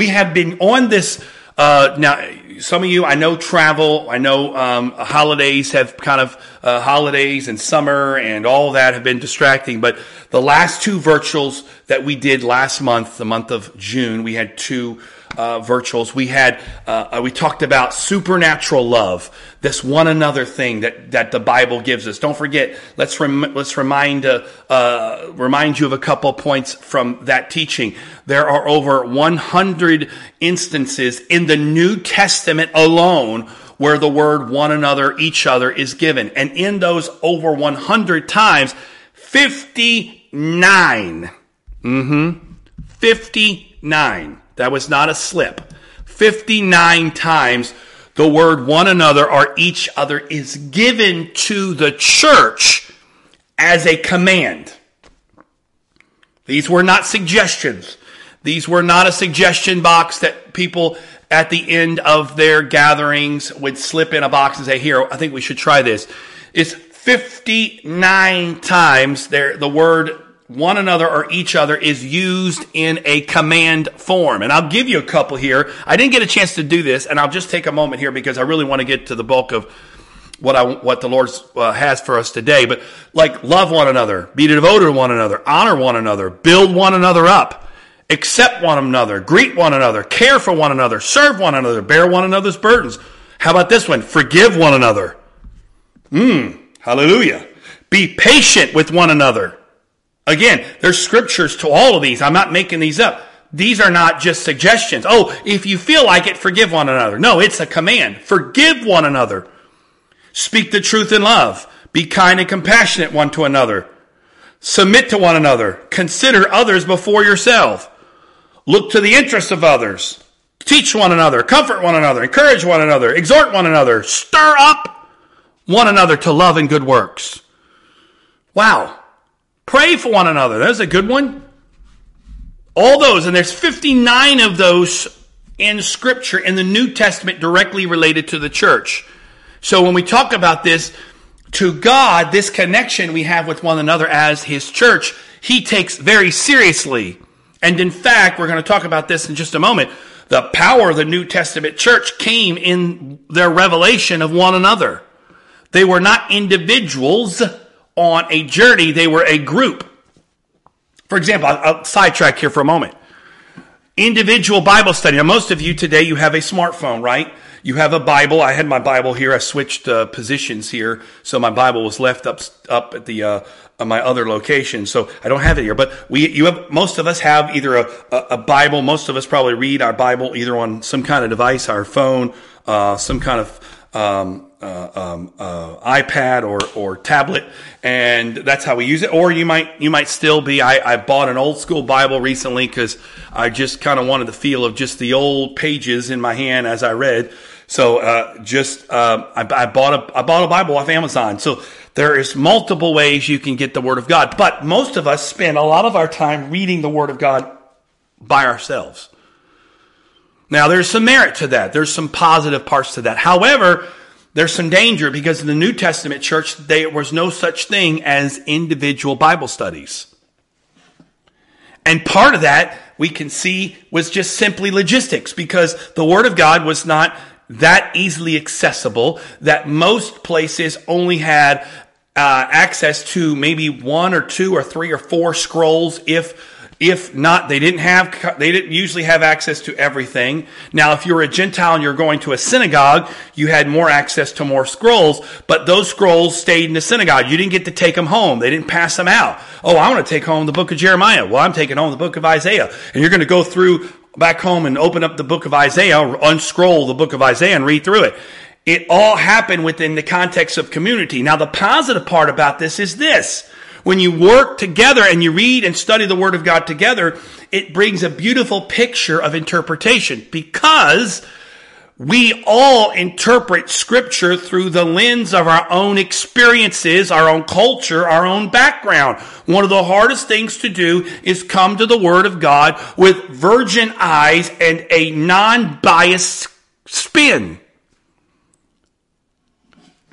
We have been on this uh, now, some of you, I know travel, I know um, holidays have kind of uh, holidays and summer and all that have been distracting. But the last two virtuals that we did last month, the month of June, we had two uh, virtuals. We had uh, we talked about supernatural love, this one another thing that that the Bible gives us. Don't forget. Let's rem- let's remind uh, uh, remind you of a couple points from that teaching. There are over 100 instances in the New Testament alone where the word one another, each other is given. And in those over 100 times, 59, mm-hmm, 59, that was not a slip, 59 times the word one another or each other is given to the church as a command. These were not suggestions. These were not a suggestion box that people at the end of their gatherings would slip in a box and say, here, I think we should try this. It's 59 times there, the word one another or each other is used in a command form. And I'll give you a couple here. I didn't get a chance to do this, and I'll just take a moment here because I really want to get to the bulk of what I what the Lord uh, has for us today. But like love one another, be devoted to one another, honor one another, build one another up accept one another, greet one another, care for one another, serve one another, bear one another's burdens. How about this one? Forgive one another. Hmm, hallelujah. Be patient with one another. Again, there's scriptures to all of these. I'm not making these up. These are not just suggestions. Oh, if you feel like it, forgive one another. No, it's a command. Forgive one another. Speak the truth in love. Be kind and compassionate one to another. Submit to one another. Consider others before yourself. Look to the interests of others. Teach one another, comfort one another, encourage one another, exhort one another, stir up one another to love and good works. Wow. Pray for one another. That's a good one. All those, and there's 59 of those in Scripture in the New Testament directly related to the church. So when we talk about this, to God, this connection we have with one another as His church, He takes very seriously. And in fact, we're going to talk about this in just a moment. The power of the New Testament church came in their revelation of one another. They were not individuals on a journey, they were a group. For example, I'll, I'll sidetrack here for a moment. Individual Bible study. Now, most of you today, you have a smartphone, right? You have a Bible. I had my Bible here. I switched uh, positions here, so my Bible was left up up at the uh, my other location. So I don't have it here. But we, you have most of us have either a, a, Bible. Most of us probably read our Bible either on some kind of device, our phone, uh, some kind of um, uh, um, uh, iPad or or tablet, and that's how we use it. Or you might you might still be. I, I bought an old school Bible recently because I just kind of wanted the feel of just the old pages in my hand as I read. So uh, just uh, I, I, bought a I bought a Bible off Amazon. So there is multiple ways you can get the Word of God, but most of us spend a lot of our time reading the Word of God by ourselves. Now there's some merit to that. There's some positive parts to that. However, there's some danger because in the New Testament church there was no such thing as individual Bible studies. And part of that we can see was just simply logistics because the Word of God was not that easily accessible that most places only had uh, access to maybe one or two or three or four scrolls if if not they didn't have they didn't usually have access to everything now if you were a gentile and you're going to a synagogue you had more access to more scrolls but those scrolls stayed in the synagogue you didn't get to take them home they didn't pass them out oh i want to take home the book of jeremiah well i'm taking home the book of isaiah and you're going to go through back home and open up the book of Isaiah, unscroll the book of Isaiah and read through it. It all happened within the context of community. Now, the positive part about this is this. When you work together and you read and study the Word of God together, it brings a beautiful picture of interpretation because we all interpret scripture through the lens of our own experiences, our own culture, our own background. One of the hardest things to do is come to the Word of God with virgin eyes and a non-biased spin.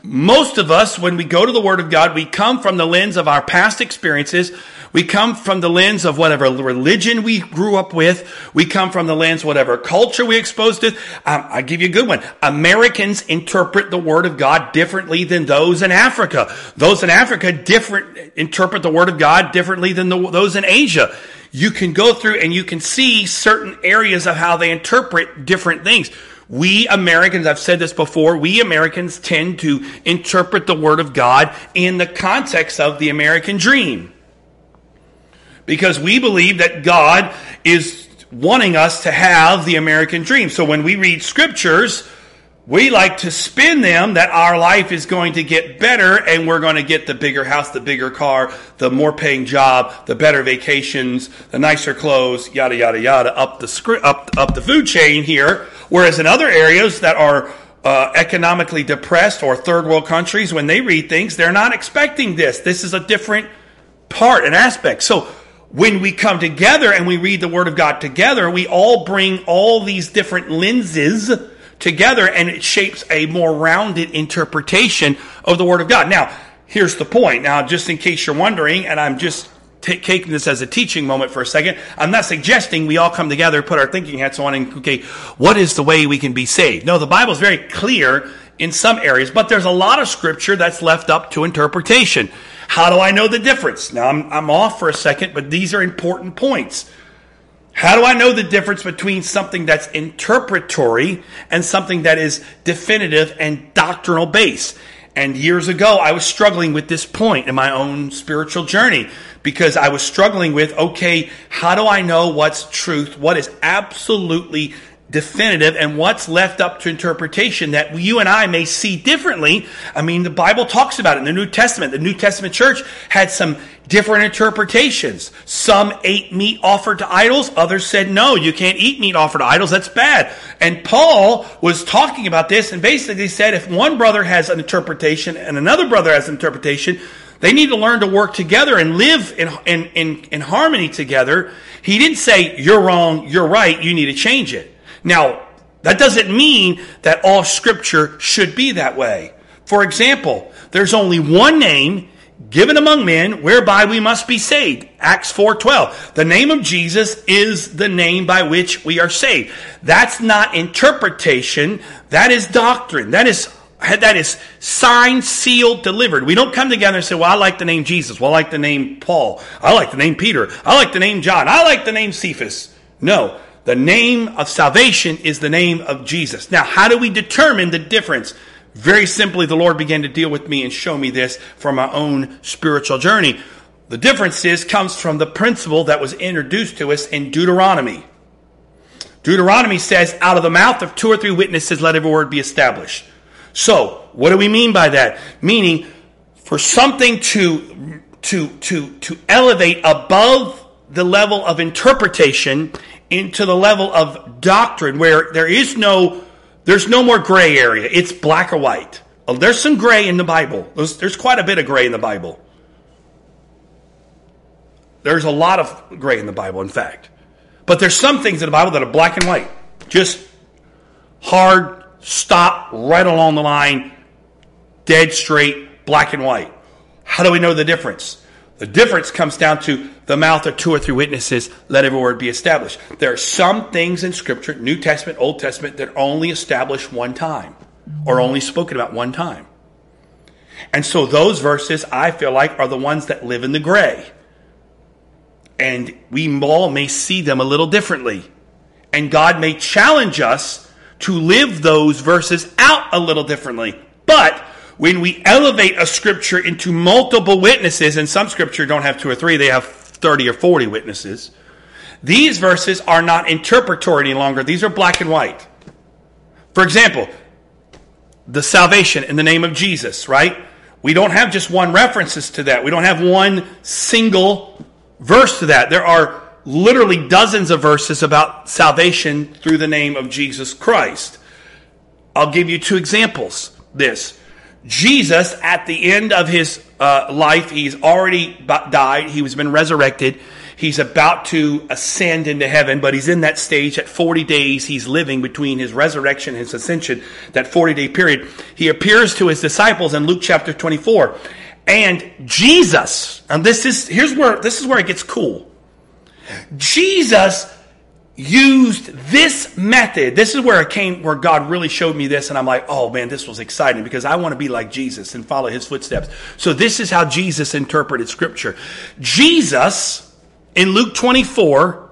Most of us, when we go to the Word of God, we come from the lens of our past experiences. We come from the lens of whatever religion we grew up with. We come from the lens whatever culture we exposed to. Um, i give you a good one. Americans interpret the Word of God differently than those in Africa. Those in Africa different interpret the Word of God differently than the, those in Asia. You can go through and you can see certain areas of how they interpret different things. We Americans, I've said this before, we Americans tend to interpret the Word of God in the context of the American dream. Because we believe that God is wanting us to have the American dream. So when we read scriptures, we like to spin them that our life is going to get better and we're going to get the bigger house, the bigger car, the more paying job, the better vacations, the nicer clothes, yada yada yada, up the script, up up the food chain here. Whereas in other areas that are uh, economically depressed or third world countries, when they read things, they're not expecting this. This is a different part and aspect. So when we come together and we read the Word of God together, we all bring all these different lenses together and it shapes a more rounded interpretation of the Word of God. Now, here's the point. Now, just in case you're wondering, and I'm just taking this as a teaching moment for a second, I'm not suggesting we all come together, put our thinking hats on, and, okay, what is the way we can be saved? No, the Bible is very clear in some areas, but there's a lot of scripture that's left up to interpretation. How do I know the difference? Now, I'm, I'm off for a second, but these are important points. How do I know the difference between something that's interpretatory and something that is definitive and doctrinal based? And years ago, I was struggling with this point in my own spiritual journey because I was struggling with, okay, how do I know what's truth? What is absolutely definitive and what's left up to interpretation that you and I may see differently. I mean, the Bible talks about it in the New Testament. The New Testament church had some different interpretations. Some ate meat offered to idols. Others said, no, you can't eat meat offered to idols. That's bad. And Paul was talking about this and basically said if one brother has an interpretation and another brother has an interpretation, they need to learn to work together and live in, in, in, in harmony together. He didn't say, you're wrong, you're right, you need to change it. Now, that doesn't mean that all scripture should be that way. For example, there's only one name given among men whereby we must be saved. Acts 4:12. The name of Jesus is the name by which we are saved. That's not interpretation, that is doctrine. That is that is signed, sealed, delivered. We don't come together and say, well, I like the name Jesus. Well, I like the name Paul. I like the name Peter. I like the name John. I like the name Cephas. No. The name of salvation is the name of Jesus. Now, how do we determine the difference? Very simply, the Lord began to deal with me and show me this from my own spiritual journey. The difference is comes from the principle that was introduced to us in Deuteronomy. Deuteronomy says, out of the mouth of two or three witnesses, let every word be established. So, what do we mean by that? Meaning, for something to, to, to, to elevate above the level of interpretation into the level of doctrine where there is no there's no more gray area. It's black or white. Oh, there's some gray in the Bible. There's, there's quite a bit of gray in the Bible. There's a lot of gray in the Bible, in fact. But there's some things in the Bible that are black and white. Just hard, stop, right along the line, dead straight, black and white. How do we know the difference? The difference comes down to the mouth of two or three witnesses, let every word be established. There are some things in Scripture, New Testament, Old Testament, that are only established one time or only spoken about one time. And so those verses, I feel like, are the ones that live in the gray. And we all may see them a little differently. And God may challenge us to live those verses out a little differently. But when we elevate a scripture into multiple witnesses, and some scripture don't have two or three, they have 30 or 40 witnesses. These verses are not interpretatory any longer. These are black and white. For example, the salvation in the name of Jesus, right? We don't have just one references to that. We don't have one single verse to that. There are literally dozens of verses about salvation through the name of Jesus Christ. I'll give you two examples. This Jesus, at the end of his uh, life, he's already died. He was been resurrected. He's about to ascend into heaven, but he's in that stage at 40 days. He's living between his resurrection and his ascension, that 40 day period. He appears to his disciples in Luke chapter 24. And Jesus, and this is, here's where, this is where it gets cool. Jesus used this method. This is where it came, where God really showed me this, and I'm like, oh man, this was exciting because I want to be like Jesus and follow his footsteps. So this is how Jesus interpreted scripture. Jesus, in Luke 24,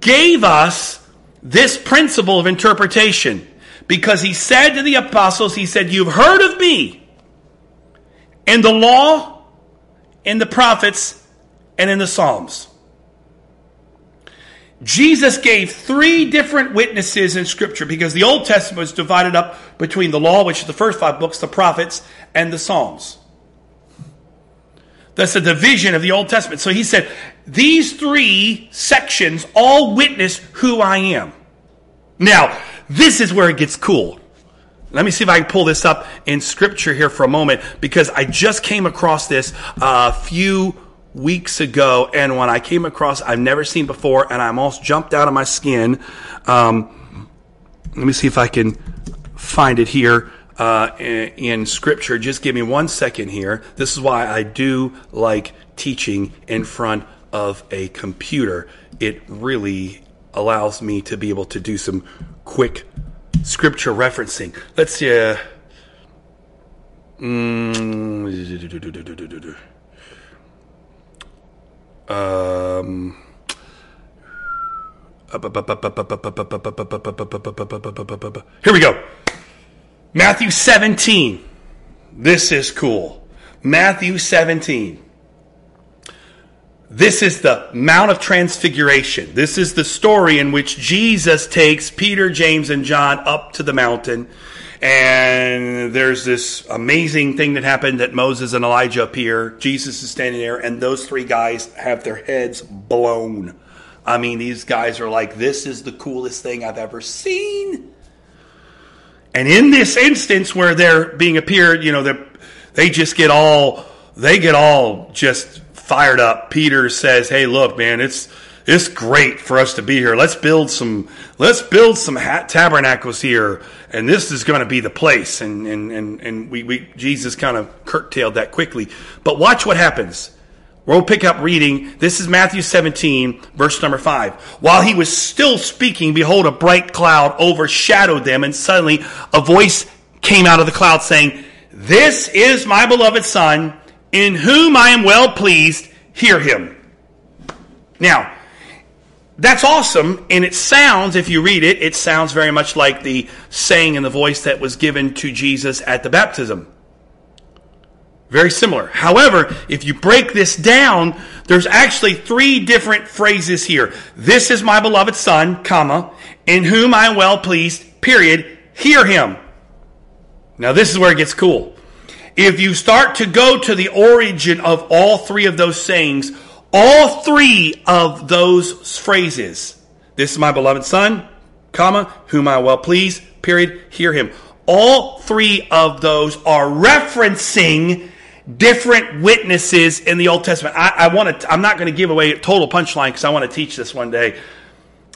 gave us this principle of interpretation because he said to the apostles, he said, you've heard of me in the law, in the prophets, and in the Psalms. Jesus gave three different witnesses in Scripture because the Old Testament was divided up between the law, which is the first five books, the prophets, and the Psalms. That's a division of the Old Testament. So he said, these three sections all witness who I am. Now, this is where it gets cool. Let me see if I can pull this up in Scripture here for a moment because I just came across this a few weeks ago, and when I came across, I've never seen before, and I almost jumped out of my skin. Um, let me see if I can find it here uh, in, in Scripture. Just give me one second here. This is why I do like teaching in front of a computer. It really allows me to be able to do some quick Scripture referencing. Let's see. Uh, mm, um, here we go. Matthew 17. This is cool. Matthew 17. This is the Mount of Transfiguration. This is the story in which Jesus takes Peter, James, and John up to the mountain and there's this amazing thing that happened that Moses and Elijah appear. Jesus is standing there, and those three guys have their heads blown. I mean, these guys are like, this is the coolest thing I've ever seen. And in this instance where they're being appeared, you know, they just get all, they get all just fired up. Peter says, hey, look, man, it's, it's great for us to be here. Let's build some, let's build some tabernacles here. And this is going to be the place. And, and, and, and we, we, Jesus kind of curtailed that quickly. But watch what happens. We'll pick up reading. This is Matthew 17, verse number 5. While he was still speaking, behold, a bright cloud overshadowed them, and suddenly a voice came out of the cloud saying, This is my beloved Son, in whom I am well pleased. Hear him. Now, that's awesome, and it sounds, if you read it, it sounds very much like the saying and the voice that was given to Jesus at the baptism. Very similar. However, if you break this down, there's actually three different phrases here. This is my beloved son, comma, in whom I am well pleased, period. Hear him. Now this is where it gets cool. If you start to go to the origin of all three of those sayings, all three of those phrases, this is my beloved son, comma, whom I well please, period, hear him. All three of those are referencing different witnesses in the Old Testament. I, I want to, I'm not going to give away a total punchline because I want to teach this one day.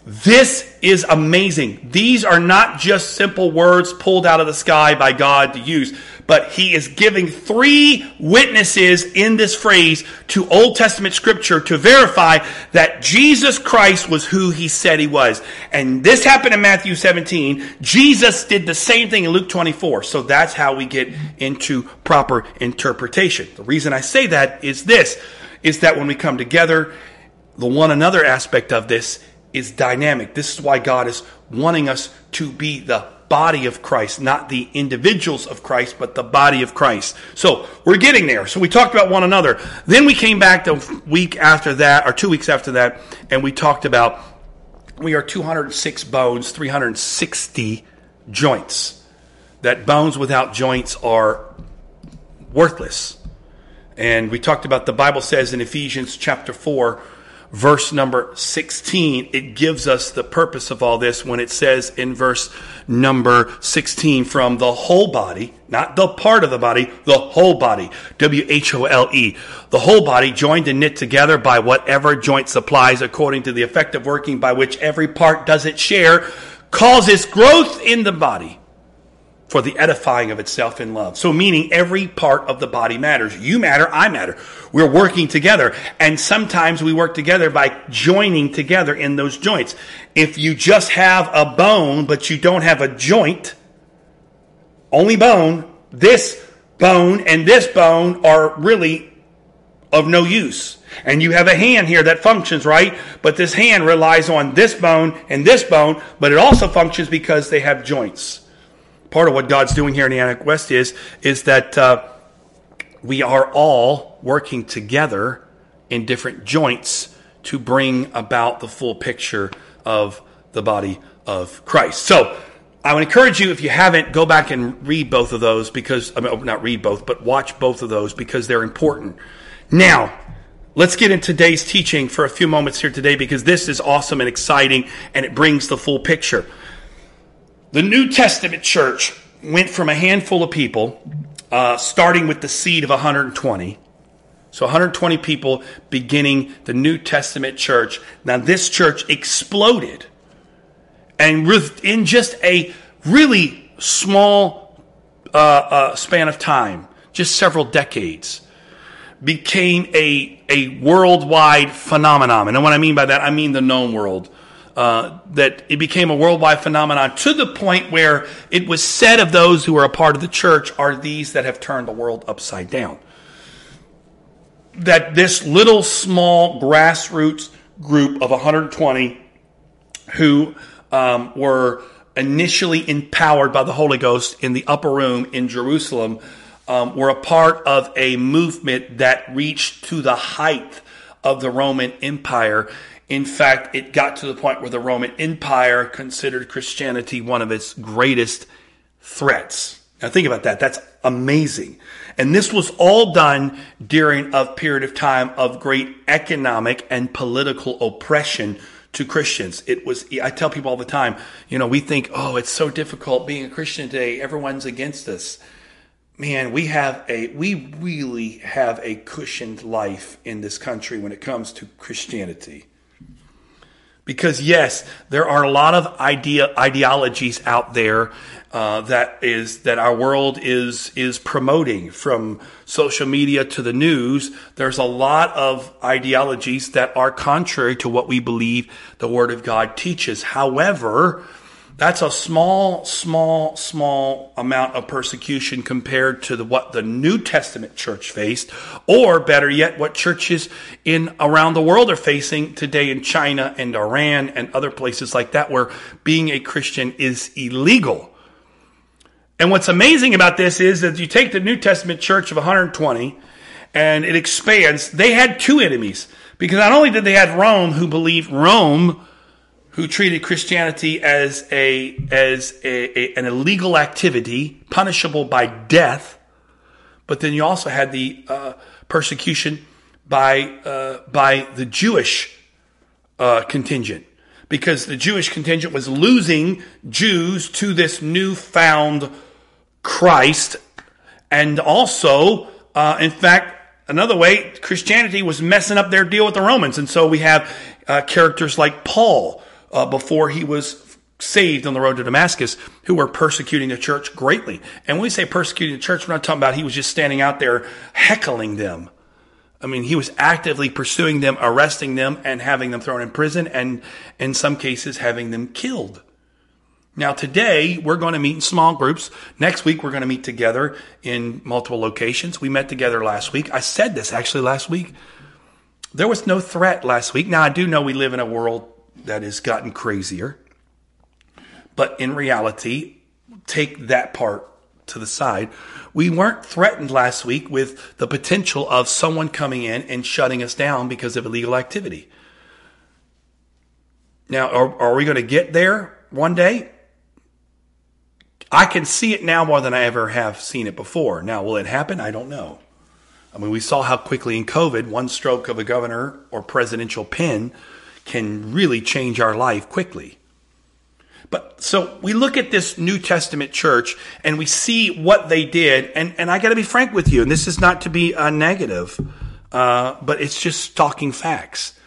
This is amazing. These are not just simple words pulled out of the sky by God to use but he is giving three witnesses in this phrase to Old Testament scripture to verify that Jesus Christ was who he said he was. And this happened in Matthew 17. Jesus did the same thing in Luke 24. So that's how we get into proper interpretation. The reason I say that is this, is that when we come together, the one another aspect of this is dynamic. This is why God is wanting us to be the body of Christ, not the individuals of Christ, but the body of Christ. So we're getting there. So we talked about one another. Then we came back the week after that, or two weeks after that, and we talked about we are 206 bones, 360 joints. That bones without joints are worthless. And we talked about the Bible says in Ephesians chapter 4, verse number 16, it gives us the purpose of all this when it says in verse number 16, from the whole body, not the part of the body, the whole body, W H O L E, the whole body joined and knit together by whatever joint supplies according to the effective working by which every part does its share, causes growth in the body for the edifying of itself in love. So meaning every part of the body matters. You matter, I matter. We're working together. And sometimes we work together by joining together in those joints. If you just have a bone, but you don't have a joint, only bone, this bone and this bone are really of no use. And you have a hand here that functions, right? But this hand relies on this bone and this bone, but it also functions because they have joints part of what God's doing here in the Antioch West is is that uh, we are all working together in different joints to bring about the full picture of the body of Christ. So I would encourage you, if you haven't, go back and read both of those because I mean, not read both, but watch both of those because they're important. Now, let's get into today's teaching for a few moments here today because this is awesome and exciting and it brings the full picture. The New Testament church went from a handful of people, uh, starting with the seed of 120. So 120 people beginning the New Testament church. Now, this church exploded. And in just a really small uh, uh, span of time, just several decades, became a, a worldwide phenomenon. And what I mean by that, I mean the known world uh, that it became a worldwide phenomenon to the point where it was said of those who are a part of the church are these that have turned the world upside down. That this little small grassroots group of 120 who um, were initially empowered by the Holy Ghost in the upper room in Jerusalem um, were a part of a movement that reached to the height of the Roman Empire in fact, it got to the point where the Roman Empire considered Christianity one of its greatest threats. Now think about that. That's amazing. And this was all done during a period of time of great economic and political oppression to Christians. It was, I tell people all the time, you know, we think, oh, it's so difficult being a Christian today. Everyone's against us. Man, we have a, we really have a cushioned life in this country when it comes to Christianity. Because yes, there are a lot of idea ideologies out there uh, that is that our world is is promoting from social media to the news. There's a lot of ideologies that are contrary to what we believe the Word of God teaches. However, that's a small, small, small amount of persecution compared to the, what the New Testament church faced, or better yet, what churches in around the world are facing today in China and Iran and other places like that, where being a Christian is illegal. And what's amazing about this is that you take the New Testament church of 120 and it expands. They had two enemies because not only did they have Rome, who believed Rome who treated Christianity as a as a, a, an illegal activity, punishable by death. But then you also had the uh, persecution by uh, by the Jewish uh, contingent, because the Jewish contingent was losing Jews to this newfound Christ, and also, uh, in fact, another way, Christianity was messing up their deal with the Romans, and so we have uh, characters like Paul uh, before he was saved on the road to Damascus who were persecuting the church greatly. And when we say persecuting the church, we're not talking about he was just standing out there heckling them. I mean, he was actively pursuing them, arresting them, and having them thrown in prison, and in some cases, having them killed. Now, today, we're going to meet in small groups. Next week, we're going to meet together in multiple locations. We met together last week. I said this actually last week. There was no threat last week. Now, I do know we live in a world that has gotten crazier. But in reality, take that part to the side. We weren't threatened last week with the potential of someone coming in and shutting us down because of illegal activity. Now, are, are we going to get there one day? I can see it now more than I ever have seen it before. Now, will it happen? I don't know. I mean, we saw how quickly in COVID, one stroke of a governor or presidential pen can really change our life quickly. But so we look at this New Testament church and we see what they did. And, and I got to be frank with you, and this is not to be a negative, uh, but it's just talking facts.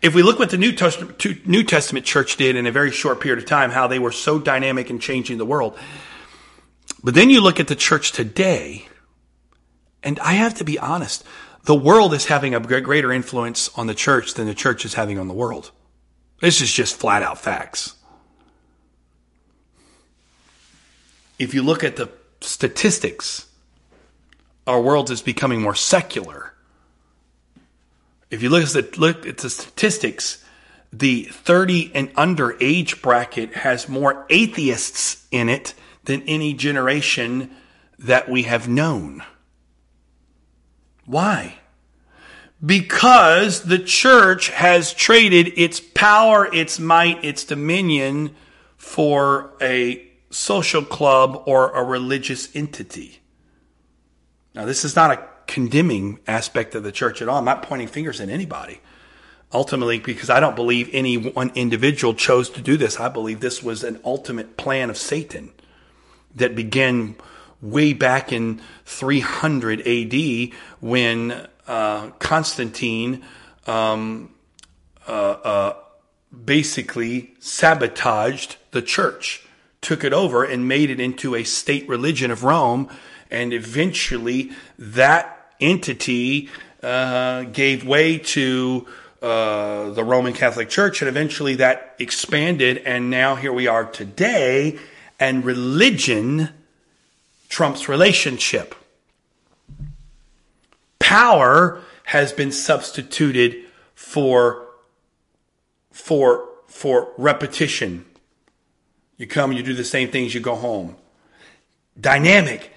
If we look what the New Testament, New Testament church did in a very short period of time, how they were so dynamic in changing the world. But then you look at the church today, and I have to be honest, the world is having a greater influence on the church than the church is having on the world. This is just flat out facts. If you look at the statistics, our world is becoming more secular. If you look at the, look at the statistics, the 30 and under age bracket has more atheists in it than any generation that we have known. Why? Because the church has traded its power, its might, its dominion for a social club or a religious entity. Now, this is not a condemning aspect of the church at all. I'm not pointing fingers at anybody. Ultimately, because I don't believe any one individual chose to do this. I believe this was an ultimate plan of Satan that began way back in 300 AD when uh, Constantine um, uh, uh, basically sabotaged the church, took it over, and made it into a state religion of Rome. And eventually, that entity uh, gave way to uh, the Roman Catholic Church, and eventually that expanded. And now here we are today, and religion trumps relationship. Power has been substituted for, for, for repetition. You come, you do the same things, you go home. Dynamic,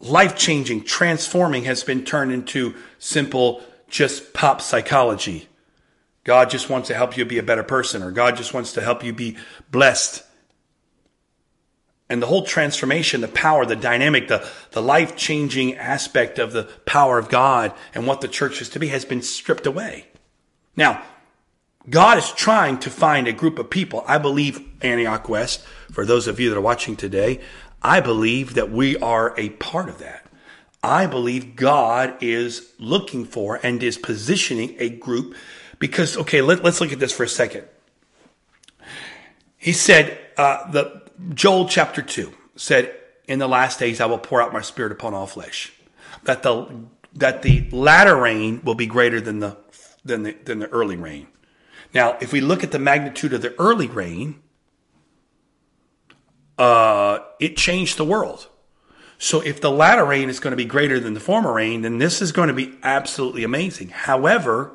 life changing, transforming has been turned into simple, just pop psychology. God just wants to help you be a better person, or God just wants to help you be blessed and the whole transformation, the power, the dynamic, the, the life changing aspect of the power of God and what the church is to be has been stripped away. Now, God is trying to find a group of people. I believe Antioch West, for those of you that are watching today, I believe that we are a part of that. I believe God is looking for and is positioning a group because, okay, let, us look at this for a second. He said, uh, the, Joel chapter 2 said, In the last days I will pour out my spirit upon all flesh. That the that the latter rain will be greater than the than the than the early rain. Now, if we look at the magnitude of the early rain, uh, it changed the world. So if the latter rain is going to be greater than the former rain, then this is going to be absolutely amazing. However,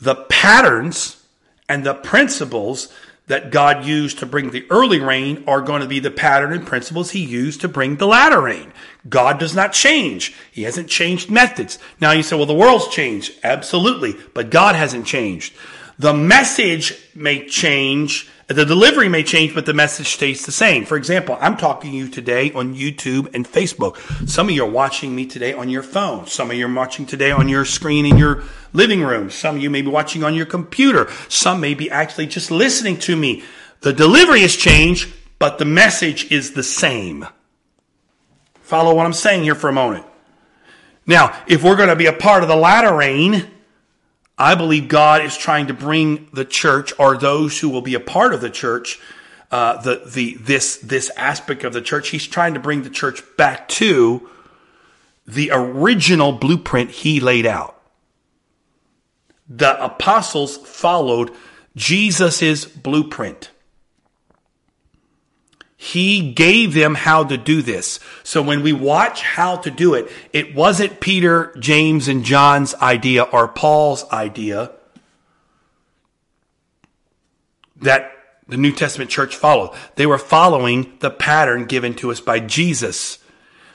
the patterns and the principles that God used to bring the early rain are going to be the pattern and principles he used to bring the latter rain. God does not change. He hasn't changed methods. Now you say, well, the world's changed. Absolutely. But God hasn't changed. The message may change the delivery may change, but the message stays the same. For example, I'm talking to you today on YouTube and Facebook. Some of you are watching me today on your phone. Some of you are watching today on your screen in your living room. Some of you may be watching on your computer. Some may be actually just listening to me. The delivery has changed, but the message is the same. Follow what I'm saying here for a moment. Now, if we're going to be a part of the latter rain, I believe God is trying to bring the church or those who will be a part of the church, uh, the, the, this, this aspect of the church. He's trying to bring the church back to the original blueprint he laid out. The apostles followed Jesus' blueprint. He gave them how to do this. So when we watch how to do it, it wasn't Peter, James, and John's idea or Paul's idea that the New Testament church followed. They were following the pattern given to us by Jesus.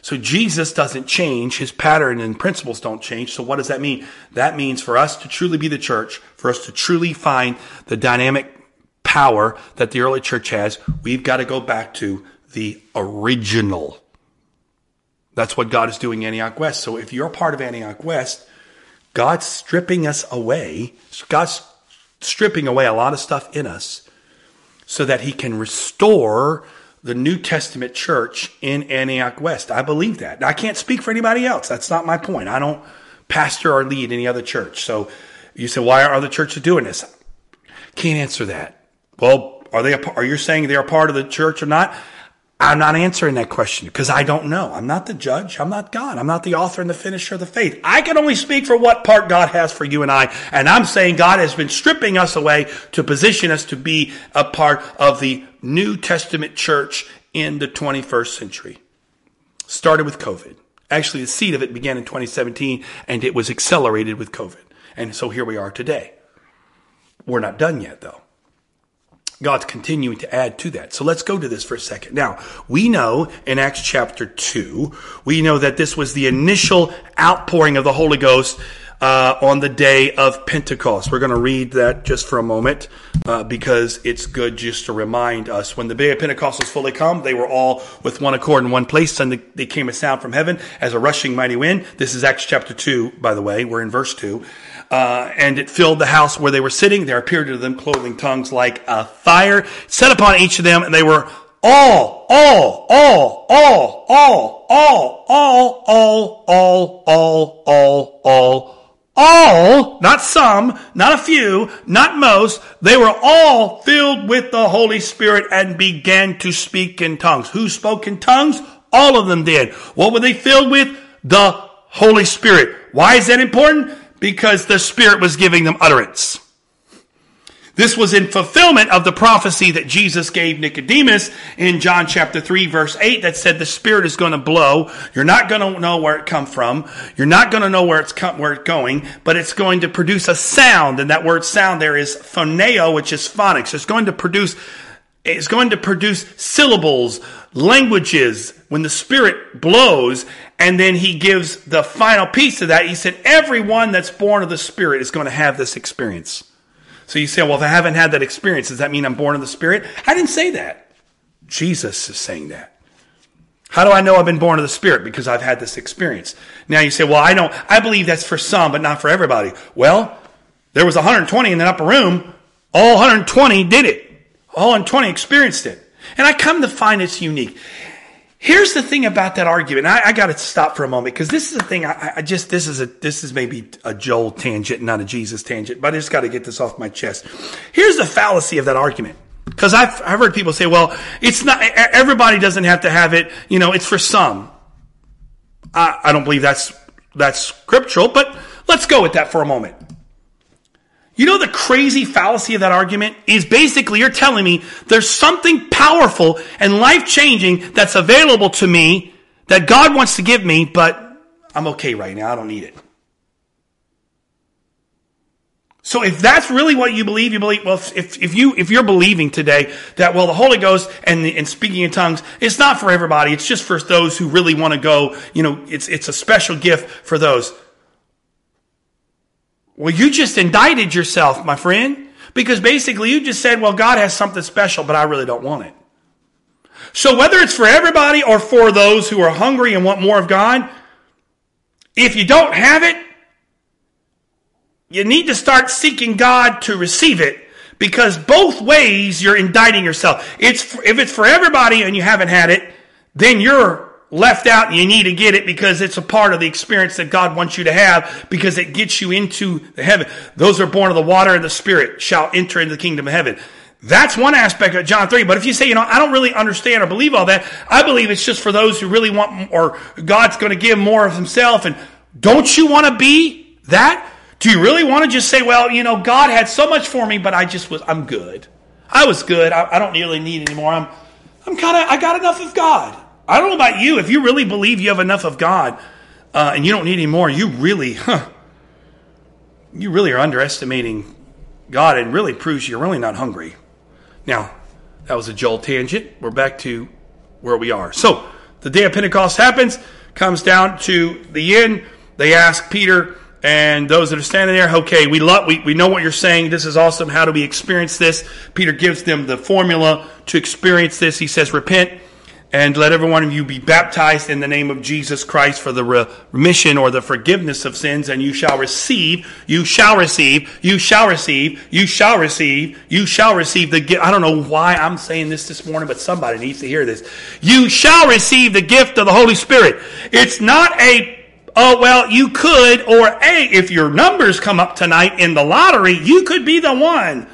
So Jesus doesn't change. His pattern and principles don't change. So what does that mean? That means for us to truly be the church, for us to truly find the dynamic power that the early church has, we've got to go back to the original. That's what God is doing in Antioch West. So if you're part of Antioch West, God's stripping us away. God's stripping away a lot of stuff in us so that he can restore the New Testament church in Antioch West. I believe that. I can't speak for anybody else. That's not my point. I don't pastor or lead any other church. So you say, why are other churches doing this? Can't answer that. Well, are they? A, are you saying they're part of the church or not? I'm not answering that question because I don't know. I'm not the judge. I'm not God. I'm not the author and the finisher of the faith. I can only speak for what part God has for you and I. And I'm saying God has been stripping us away to position us to be a part of the New Testament church in the 21st century. Started with COVID. Actually, the seed of it began in 2017 and it was accelerated with COVID. And so here we are today. We're not done yet though. God's continuing to add to that. So let's go to this for a second. Now, we know in Acts chapter 2, we know that this was the initial outpouring of the Holy Ghost uh, on the day of Pentecost. We're going to read that just for a moment uh, because it's good just to remind us. When the day of Pentecost was fully come, they were all with one accord in one place, and they came a sound from heaven as a rushing mighty wind. This is Acts chapter 2, by the way. We're in verse 2. Uh, and it filled the house where they were sitting. There appeared to them clothing tongues like a fire set upon each of them, and they were all, all, all, all, all, all, all, all, all, all, all, all, all, not some, not a few, not most, they were all filled with the Holy Spirit and began to speak in tongues. Who spoke in tongues? All of them did. What were they filled with? The Holy Spirit. Why is that important? Because the Spirit was giving them utterance. This was in fulfillment of the prophecy that Jesus gave Nicodemus in John chapter 3 verse 8 that said the Spirit is going to blow. You're not going to know where it come from. You're not going to know where it's come, where it's going, but it's going to produce a sound. And that word sound there is phoneo, which is phonics. It's going to produce, it's going to produce syllables, languages when the Spirit blows. And then he gives the final piece of that. He said, everyone that's born of the Spirit is going to have this experience. So you say, well, if I haven't had that experience, does that mean I'm born of the Spirit? I didn't say that. Jesus is saying that. How do I know I've been born of the Spirit? Because I've had this experience. Now you say, well, I don't, I believe that's for some, but not for everybody. Well, there was 120 in the upper room. All 120 did it. All 120 experienced it. And I come to find it's unique. Here's the thing about that argument. I, I got to stop for a moment because this is the thing. I, I, just this is a this is maybe a Joel tangent, not a Jesus tangent, but I just got to get this off my chest. Here's the fallacy of that argument. Because I've, I've heard people say, well, it's not, everybody doesn't have to have it, you know, it's for some. I, I don't believe that's, that's scriptural, but let's go with that for a moment. You know the crazy fallacy of that argument is basically you're telling me there's something powerful and life changing that's available to me that God wants to give me, but I'm okay right now. I don't need it. So if that's really what you believe, you believe, well, if, if you, if you're believing today that, well, the Holy Ghost and, and speaking in tongues, it's not for everybody. It's just for those who really want to go, you know, it's, it's a special gift for those. Well, you just indicted yourself, my friend, because basically you just said, well, God has something special, but I really don't want it. So whether it's for everybody or for those who are hungry and want more of God, if you don't have it, you need to start seeking God to receive it because both ways you're indicting yourself. It's if it's for everybody and you haven't had it, then you're left out and you need to get it because it's a part of the experience that God wants you to have because it gets you into the heaven. Those are born of the water and the spirit shall enter into the kingdom of heaven. That's one aspect of John 3. But if you say, you know, I don't really understand or believe all that, I believe it's just for those who really want, or God's going to give more of himself. And don't you want to be that? Do you really want to just say, well, you know, God had so much for me, but I just was, I'm good. I was good. I, I don't really need anymore. I'm, I'm kind of, I got enough of God. I don't know about you. If you really believe you have enough of God uh, and you don't need any more, you really, huh, you really are underestimating God and really proves you're really not hungry. Now, that was a Joel tangent. We're back to where we are. So, the day of Pentecost happens, comes down to the end. They ask Peter and those that are standing there, okay, we love, we, we know what you're saying. This is awesome. How do we experience this? Peter gives them the formula to experience this. He says, repent and let every one of you be baptized in the name of Jesus Christ for the remission or the forgiveness of sins, and you shall receive, you shall receive, you shall receive, you shall receive, you shall receive the gift. I don't know why I'm saying this this morning, but somebody needs to hear this. You shall receive the gift of the Holy Spirit. It's not a oh well you could or a if your numbers come up tonight in the lottery you could be the one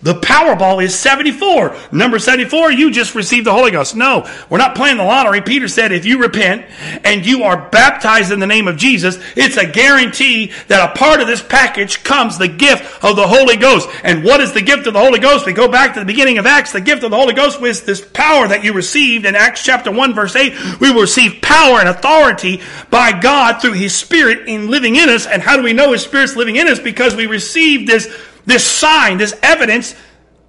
the Powerball is 74. Number 74, you just received the Holy Ghost. No, we're not playing the lottery. Peter said if you repent and you are baptized in the name of Jesus, it's a guarantee that a part of this package comes the gift of the Holy Ghost. And what is the gift of the Holy Ghost? We go back to the beginning of Acts. The gift of the Holy Ghost was this power that you received in Acts chapter 1 verse 8. We will receive power and authority by God through His Spirit in living in us. And how do we know His Spirit's living in us? Because we received this this sign, this evidence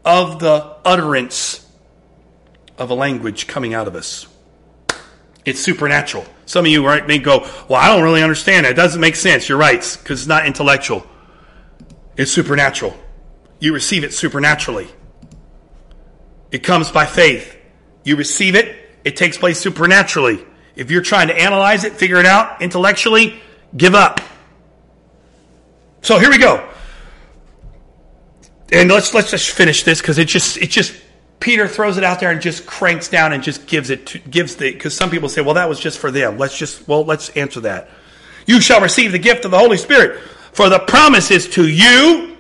of the utterance of a language coming out of us. It's supernatural. Some of you right, may go, Well, I don't really understand it. It doesn't make sense. You're right, because it's not intellectual. It's supernatural. You receive it supernaturally. It comes by faith. You receive it, it takes place supernaturally. If you're trying to analyze it, figure it out intellectually, give up. So here we go and let's let's just finish this because it just it just Peter throws it out there and just cranks down and just gives it to, gives the because some people say well that was just for them. Let's just well let's answer that. You shall receive the gift of the Holy Spirit for the promise is to you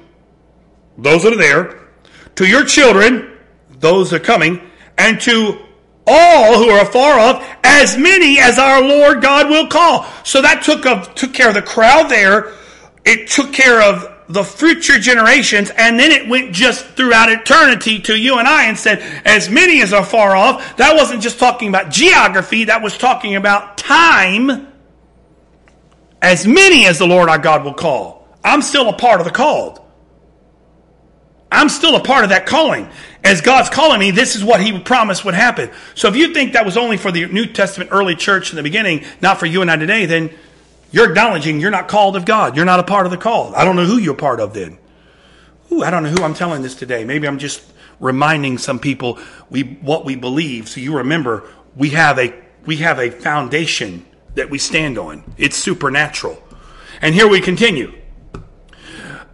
those that are there to your children those that are coming and to all who are afar off as many as our Lord God will call. So that took of took care of the crowd there. It took care of the future generations, and then it went just throughout eternity to you and I and said, as many as are far off. That wasn't just talking about geography, that was talking about time. As many as the Lord our God will call. I'm still a part of the called. I'm still a part of that calling. As God's calling me, this is what He promised would happen. So if you think that was only for the New Testament early church in the beginning, not for you and I today, then you're acknowledging you're not called of God. You're not a part of the call. I don't know who you're part of then. Ooh, I don't know who I'm telling this today. Maybe I'm just reminding some people we what we believe. So you remember we have a we have a foundation that we stand on. It's supernatural. And here we continue.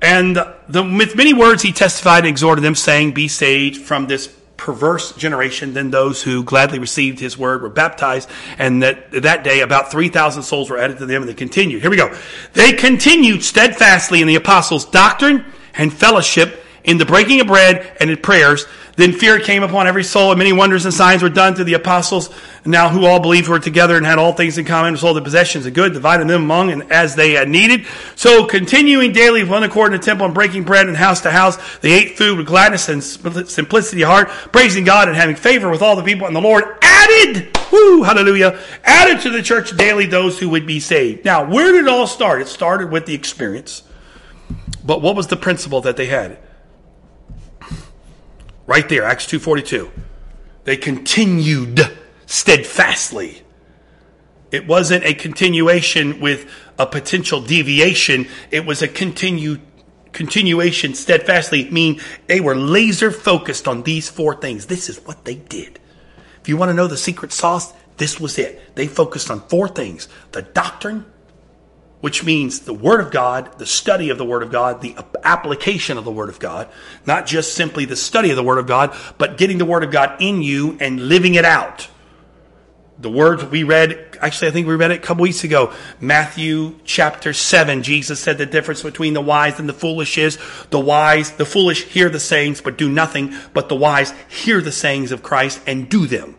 And the, with many words he testified and exhorted them, saying, Be saved from this perverse generation than those who gladly received his word were baptized and that that day about 3000 souls were added to them and they continued. Here we go. They continued steadfastly in the apostles doctrine and fellowship in the breaking of bread and in prayers then fear came upon every soul, and many wonders and signs were done through the apostles. Now, who all believed were together and had all things in common, and sold the possessions of good, divided them among and as they had needed. So, continuing daily with one accord in the temple and breaking bread and house to house, they ate food with gladness and simplicity of heart, praising God and having favor with all the people. And the Lord added, whoo, hallelujah, added to the church daily those who would be saved. Now, where did it all start? It started with the experience. But what was the principle that they had? Right there, Acts 2.42. They continued steadfastly. It wasn't a continuation with a potential deviation. It was a continued continuation steadfastly, mean they were laser focused on these four things. This is what they did. If you want to know the secret sauce, this was it. They focused on four things the doctrine, which means the Word of God, the study of the Word of God, the application of the Word of God, not just simply the study of the Word of God, but getting the Word of God in you and living it out. The words we read, actually, I think we read it a couple weeks ago. Matthew chapter 7. Jesus said the difference between the wise and the foolish is the wise, the foolish hear the sayings but do nothing, but the wise hear the sayings of Christ and do them.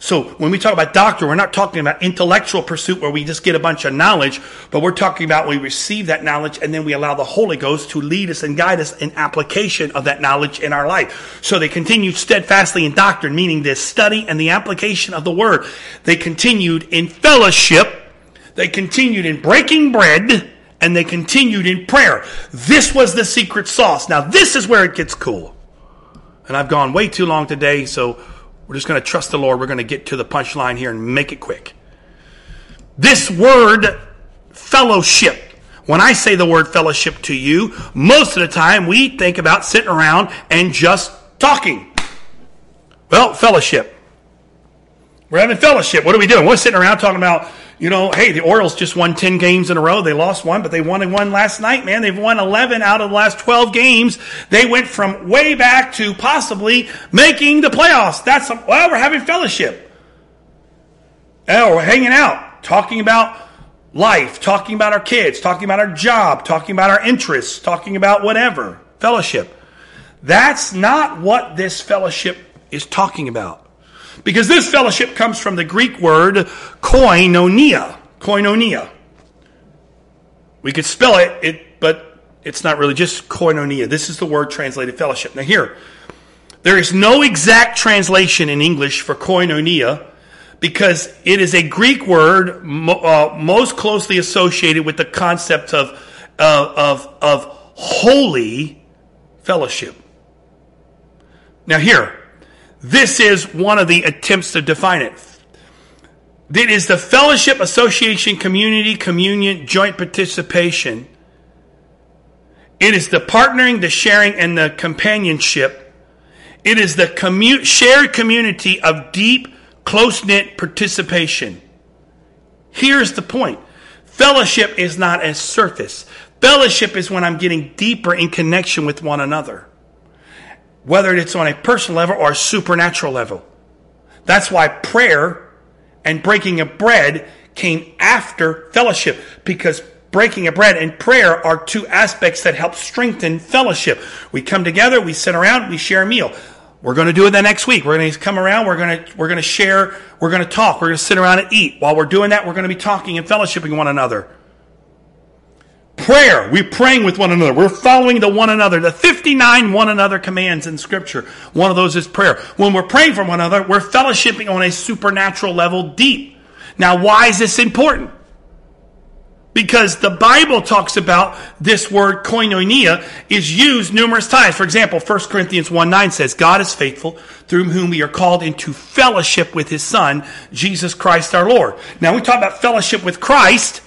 So when we talk about doctrine, we're not talking about intellectual pursuit where we just get a bunch of knowledge, but we're talking about we receive that knowledge and then we allow the Holy Ghost to lead us and guide us in application of that knowledge in our life. So they continued steadfastly in doctrine, meaning this study and the application of the word. They continued in fellowship. They continued in breaking bread and they continued in prayer. This was the secret sauce. Now this is where it gets cool. And I've gone way too long today, so we're just going to trust the Lord. We're going to get to the punchline here and make it quick. This word fellowship. When I say the word fellowship to you, most of the time we think about sitting around and just talking. Well, fellowship. We're having fellowship. What are we doing? We're sitting around talking about, you know, hey, the Orioles just won 10 games in a row. They lost one, but they won one last night, man. They've won 11 out of the last 12 games. They went from way back to possibly making the playoffs. That's, well, we're having fellowship. Oh, we're hanging out, talking about life, talking about our kids, talking about our job, talking about our interests, talking about whatever. Fellowship. That's not what this fellowship is talking about. Because this fellowship comes from the Greek word koinonia. Koinonia. We could spell it, it, but it's not really just koinonia. This is the word translated fellowship. Now, here, there is no exact translation in English for koinonia because it is a Greek word uh, most closely associated with the concept of, uh, of, of holy fellowship. Now, here, this is one of the attempts to define it. It is the fellowship, association, community, communion, joint participation. It is the partnering, the sharing, and the companionship. It is the commu- shared community of deep, close knit participation. Here's the point fellowship is not a surface, fellowship is when I'm getting deeper in connection with one another whether it's on a personal level or a supernatural level. That's why prayer and breaking of bread came after fellowship because breaking of bread and prayer are two aspects that help strengthen fellowship. We come together, we sit around, we share a meal. We're going to do it the next week. We're going to come around. We're going to, we're going to share. We're going to talk. We're going to sit around and eat. While we're doing that, we're going to be talking and fellowshipping one another. Prayer. We're praying with one another. We're following the one another. The 59 one another commands in scripture. One of those is prayer. When we're praying for one another, we're fellowshipping on a supernatural level deep. Now, why is this important? Because the Bible talks about this word koinonia is used numerous times. For example, 1 Corinthians 1 9 says, God is faithful, through whom we are called into fellowship with his Son, Jesus Christ our Lord. Now, we talk about fellowship with Christ.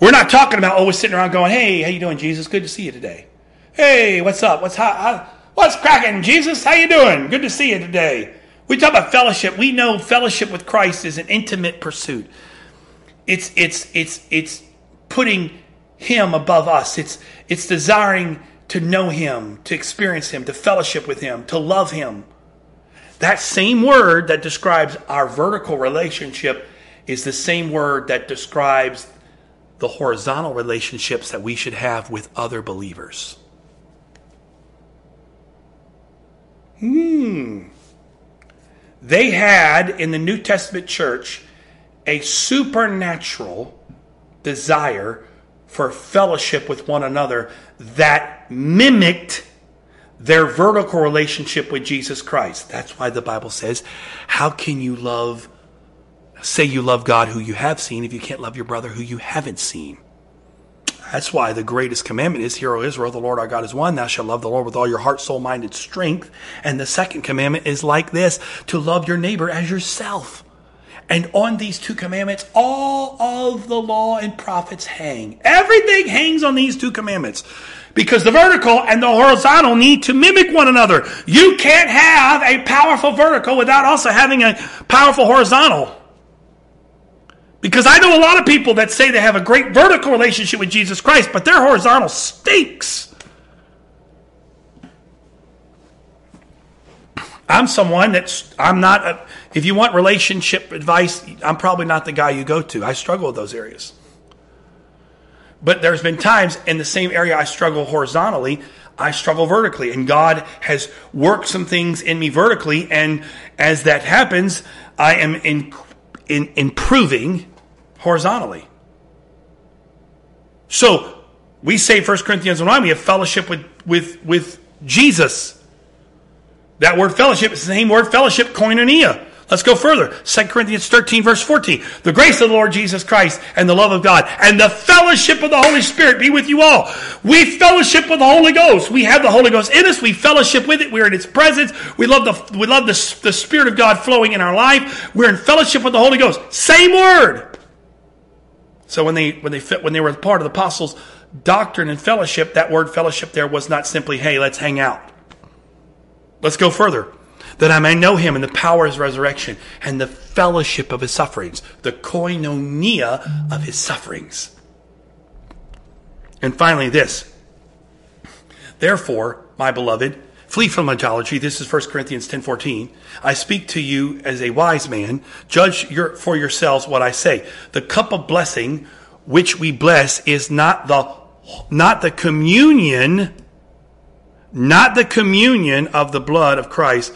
We're not talking about oh, always sitting around going, "Hey, how you doing, Jesus? Good to see you today." Hey, what's up? What's hot? What's cracking, Jesus? How you doing? Good to see you today. We talk about fellowship. We know fellowship with Christ is an intimate pursuit. It's it's it's it's putting Him above us. It's it's desiring to know Him, to experience Him, to fellowship with Him, to love Him. That same word that describes our vertical relationship is the same word that describes the horizontal relationships that we should have with other believers. Hmm. They had in the New Testament church a supernatural desire for fellowship with one another that mimicked their vertical relationship with Jesus Christ. That's why the Bible says, How can you love say you love God who you have seen if you can't love your brother who you haven't seen. That's why the greatest commandment is, Hear, O Israel, the Lord our God is one. Thou shalt love the Lord with all your heart, soul, mind, and strength. And the second commandment is like this to love your neighbor as yourself. And on these two commandments, all of the law and prophets hang. Everything hangs on these two commandments. Because the vertical and the horizontal need to mimic one another. You can't have a powerful vertical without also having a powerful horizontal. Because I know a lot of people that say they have a great vertical relationship with Jesus Christ, but their horizontal stinks. I'm someone that's, I'm not, a, if you want relationship advice, I'm probably not the guy you go to. I struggle with those areas. But there's been times in the same area I struggle horizontally, I struggle vertically. And God has worked some things in me vertically. And as that happens, I am in, in improving horizontally. So we say 1 Corinthians 1 we have fellowship with, with, with Jesus. That word fellowship is the same word fellowship, koinonia. Let's go further. 2 Corinthians 13, verse 14. The grace of the Lord Jesus Christ and the love of God and the fellowship of the Holy Spirit be with you all. We fellowship with the Holy Ghost. We have the Holy Ghost in us. We fellowship with it. We're in its presence. We love the, we love the, the Spirit of God flowing in our life. We're in fellowship with the Holy Ghost. Same word. So when they when they fit, when they were part of the apostles' doctrine and fellowship, that word fellowship there was not simply, "Hey, let's hang out." Let's go further. that I may know him and the power of his resurrection and the fellowship of his sufferings, the koinonia of his sufferings. And finally, this. Therefore, my beloved, flee from idolatry. This is 1 Corinthians 10:14. I speak to you as a wise man. Judge your, for yourselves what I say. The cup of blessing which we bless is not the not the communion not the communion of the blood of Christ.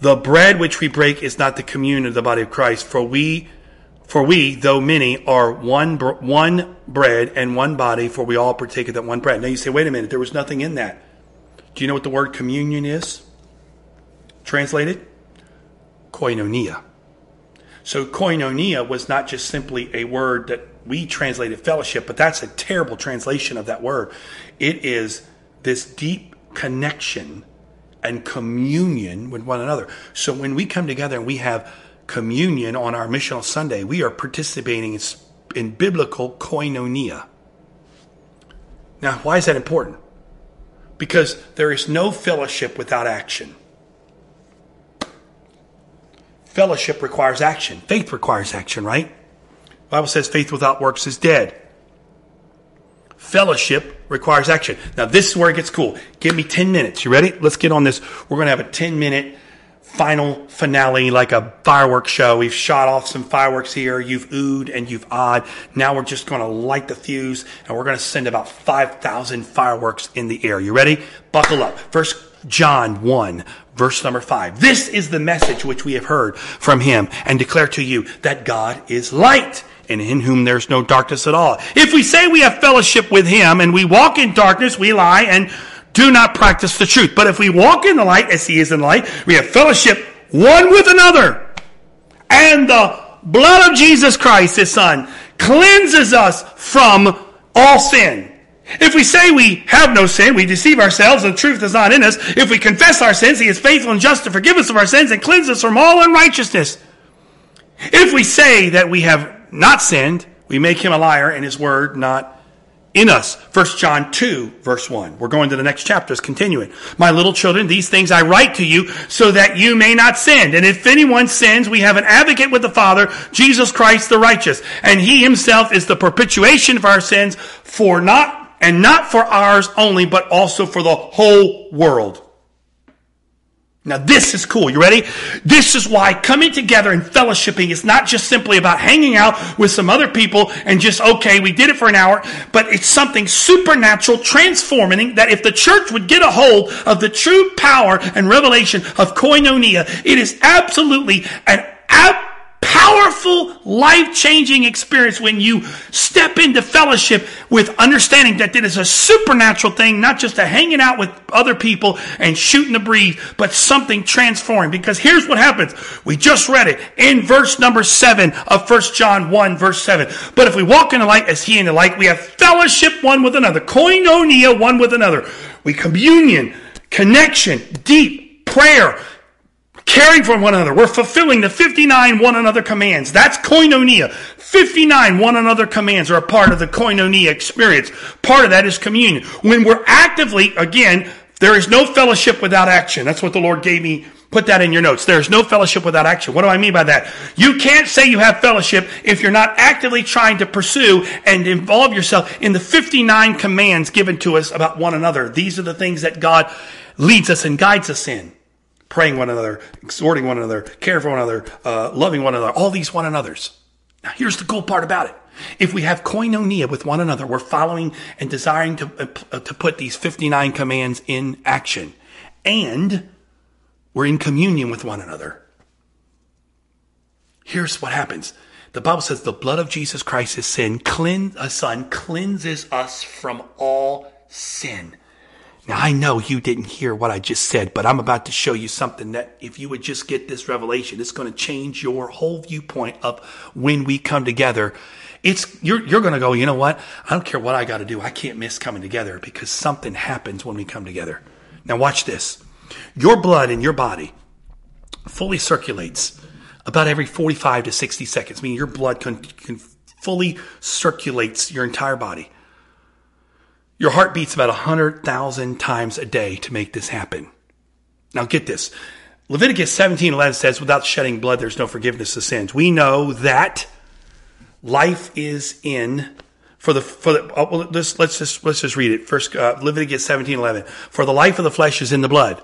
The bread which we break is not the communion of the body of Christ. For we, for we, though many, are one, one bread and one body, for we all partake of that one bread. Now you say, wait a minute, there was nothing in that. Do you know what the word communion is? Translated? Koinonia. So koinonia was not just simply a word that we translated fellowship, but that's a terrible translation of that word. It is this deep connection and communion with one another. So when we come together and we have communion on our missional Sunday, we are participating in biblical koinonia. Now, why is that important? Because there is no fellowship without action. Fellowship requires action. Faith requires action, right? The Bible says faith without works is dead. Fellowship requires action. Now, this is where it gets cool. Give me 10 minutes. You ready? Let's get on this. We're going to have a 10 minute final finale, like a fireworks show. We've shot off some fireworks here. You've oohed and you've awed. Now we're just going to light the fuse and we're going to send about 5,000 fireworks in the air. You ready? Buckle up. First John 1, verse number 5. This is the message which we have heard from him and declare to you that God is light and in whom there's no darkness at all. If we say we have fellowship with him and we walk in darkness, we lie and do not practice the truth. But if we walk in the light as he is in the light, we have fellowship one with another. And the blood of Jesus Christ, his son, cleanses us from all sin. If we say we have no sin, we deceive ourselves and the truth is not in us. If we confess our sins, he is faithful and just to forgive us of our sins and cleanse us from all unrighteousness. If we say that we have not sinned, we make him a liar and his word not in us. 1 John 2, verse 1. We're going to the next chapter, It's continuing. My little children, these things I write to you so that you may not sin. And if anyone sins, we have an advocate with the Father, Jesus Christ the righteous. And he himself is the propitiation of our sins for not, and not for ours only, but also for the whole world. Now this is cool. You ready? This is why coming together and fellowshipping is not just simply about hanging out with some other people and just, okay, we did it for an hour, but it's something supernatural, transforming that if the church would get a hold of the true power and revelation of koinonia, it is absolutely an ab- powerful, life changing experience when you step into fellowship with understanding that it is a supernatural thing, not just a hanging out with other people and shooting the breeze, but something transforming. Because here's what happens. We just read it in verse number seven of 1 John 1, verse 7. But if we walk in the light as he in the light, we have fellowship one with another, koinonia one with another. We communion, connection, deep prayer, caring for one another. We're fulfilling the 59 one another commands. That's koinonia. 59 one another commands are a part of the koinonia experience. Part of that is communion. When we're actively, again, there is no fellowship without action. That's what the Lord gave me. Put that in your notes. There is no fellowship without action. What do I mean by that? You can't say you have fellowship if you're not actively trying to pursue and involve yourself in the 59 commands given to us about one another. These are the things that God leads us and guides us in praying one another, exhorting one another, caring for one another, uh, loving one another, all these one another's. Now, here's the cool part about it. If we have koinonia with one another, we're following and desiring to, uh, to put these 59 commands in action. And we're in communion with one another. Here's what happens. The Bible says the blood of Jesus Christ, is sin, cleanse, a son, cleanses us from all sin. Now, I know you didn't hear what I just said, but I'm about to show you something that if you would just get this revelation, it's going to change your whole viewpoint of when we come together. It's, you're, you're going to go, you know what? I don't care what I got to do. I can't miss coming together because something happens when we come together. Now watch this. Your blood in your body fully circulates about every 45 to 60 seconds, meaning your blood can, can fully circulates your entire body. Your heart beats about 100,000 times a day to make this happen. Now get this. Leviticus 17 11 says, without shedding blood, there's no forgiveness of sins. We know that life is in for the for the oh, well, let's let's just let's just read it first uh, Leviticus 17 11 for the life of the flesh is in the blood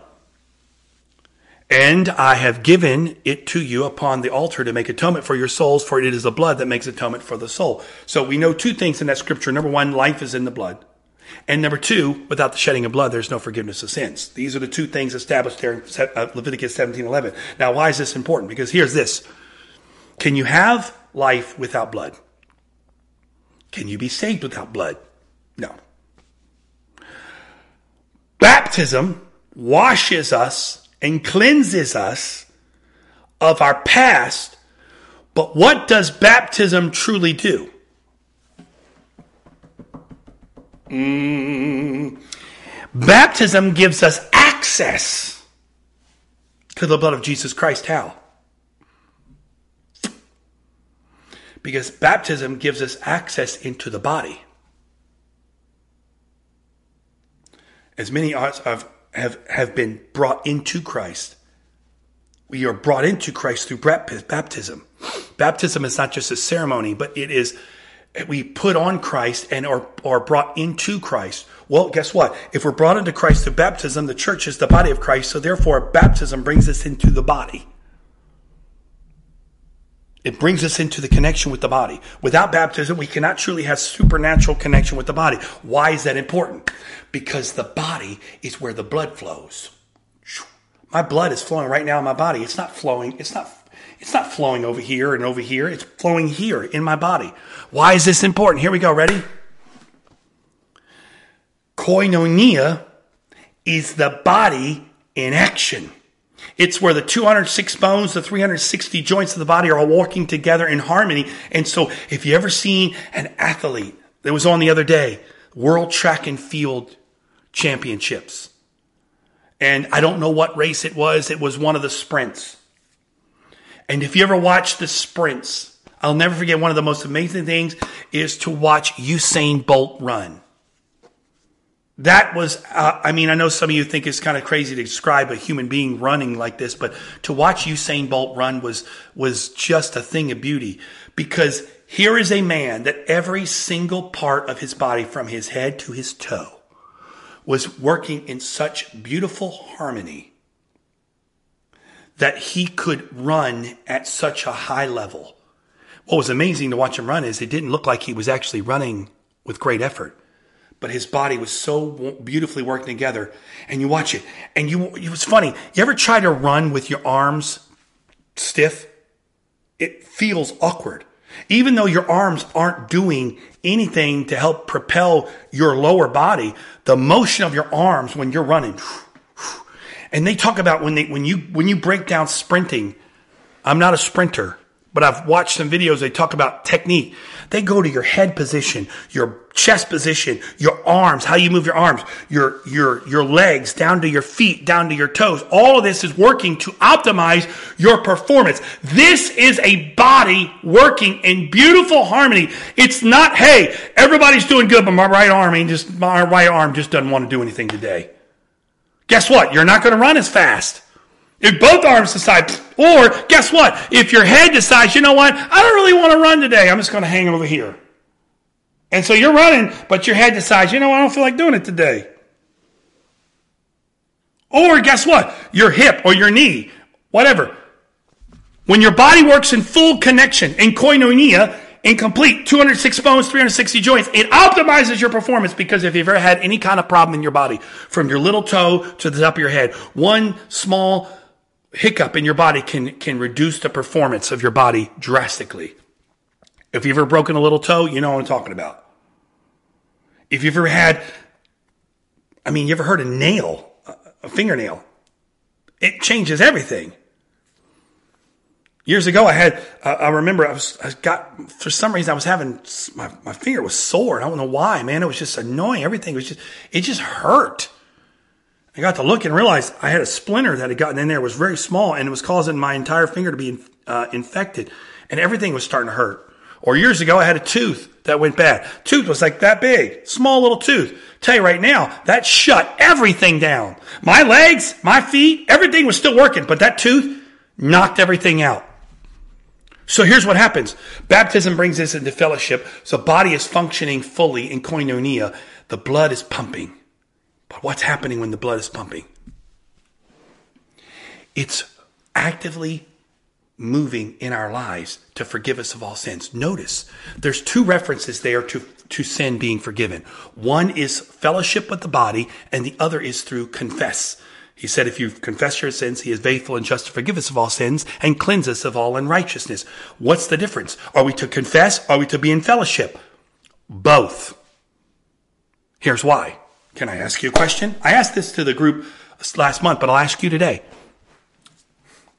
and I have given it to you upon the altar to make atonement for your souls, for it is the blood that makes atonement for the soul. So we know two things in that scripture. Number one, life is in the blood. And number two, without the shedding of blood, there's no forgiveness of sins. These are the two things established there in uh, Leviticus 17 11. Now, why is this important? Because here's this Can you have life without blood? Can you be saved without blood? No. Baptism washes us and cleanses us of our past. But what does baptism truly do? Mm. Baptism gives us access to the blood of Jesus Christ. How? Because baptism gives us access into the body. As many of have, have been brought into Christ. We are brought into Christ through baptism. Baptism is not just a ceremony, but it is we put on Christ and are, are brought into Christ. Well, guess what? If we're brought into Christ through baptism, the church is the body of Christ, so therefore baptism brings us into the body. It brings us into the connection with the body. Without baptism, we cannot truly have supernatural connection with the body. Why is that important? Because the body is where the blood flows. My blood is flowing right now in my body. It's not flowing. It's not. It's not flowing over here and over here. It's flowing here in my body. Why is this important? Here we go. Ready? Koinonia is the body in action. It's where the 206 bones, the 360 joints of the body are all working together in harmony. And so if you ever seen an athlete that was on the other day, World Track and Field Championships. And I don't know what race it was. It was one of the sprints. And if you ever watch the sprints, I'll never forget one of the most amazing things is to watch Usain Bolt run. That was, uh, I mean, I know some of you think it's kind of crazy to describe a human being running like this, but to watch Usain Bolt run was, was just a thing of beauty. Because here is a man that every single part of his body from his head to his toe was working in such beautiful harmony that he could run at such a high level. What was amazing to watch him run is it didn't look like he was actually running with great effort but his body was so beautifully working together. And you watch it, and you it was funny. You ever try to run with your arms stiff? It feels awkward. Even though your arms aren't doing anything to help propel your lower body, the motion of your arms when you're running. And they talk about when they when you when you break down sprinting. I'm not a sprinter, but I've watched some videos. They talk about technique. They go to your head position, your chest position, your arms, how you move your arms, your, your, your legs down to your feet, down to your toes. All of this is working to optimize your performance. This is a body working in beautiful harmony. It's not, hey, everybody's doing good, but my right arm ain't just, my right arm just doesn't want to do anything today. Guess what? You're not going to run as fast. If both arms decide, or guess what? If your head decides, you know what? I don't really want to run today. I'm just going to hang over here. And so you're running, but your head decides, you know, I don't feel like doing it today. Or guess what? Your hip or your knee, whatever. When your body works in full connection, in koinonia, in complete 206 bones, 360 joints, it optimizes your performance because if you've ever had any kind of problem in your body, from your little toe to the top of your head, one small hiccup in your body can, can reduce the performance of your body drastically. If you've ever broken a little toe, you know what I'm talking about. If you've ever had, I mean, you ever heard a nail, a fingernail? It changes everything. Years ago, I had, uh, I remember I was, I got, for some reason, I was having, my, my finger was sore. I don't know why, man. It was just annoying. Everything was just, it just hurt. I got to look and realized I had a splinter that had gotten in there. It was very small and it was causing my entire finger to be uh, infected and everything was starting to hurt. Or years ago, I had a tooth that went bad. Tooth was like that big, small little tooth. Tell you right now, that shut everything down. My legs, my feet, everything was still working, but that tooth knocked everything out. So here's what happens. Baptism brings us into fellowship. So body is functioning fully in koinonia. The blood is pumping. But what's happening when the blood is pumping? It's actively moving in our lives to forgive us of all sins. Notice there's two references there to, to sin being forgiven. One is fellowship with the body, and the other is through confess. He said, if you confess your sins, he is faithful and just to forgive us of all sins and cleanse us of all unrighteousness. What's the difference? Are we to confess? Are we to be in fellowship? Both. Here's why. Can I ask you a question? I asked this to the group last month, but I'll ask you today.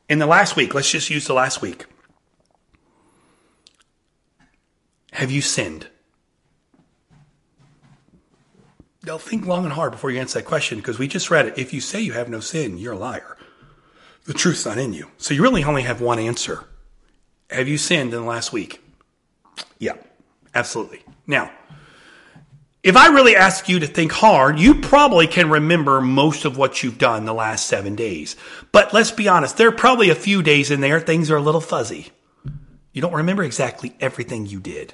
In the last week, let's just use the last week. Have you sinned? Think long and hard before you answer that question because we just read it. If you say you have no sin, you're a liar. The truth's not in you. So you really only have one answer. Have you sinned in the last week? Yeah, absolutely. Now, if I really ask you to think hard, you probably can remember most of what you've done the last seven days. But let's be honest, there are probably a few days in there things are a little fuzzy. You don't remember exactly everything you did.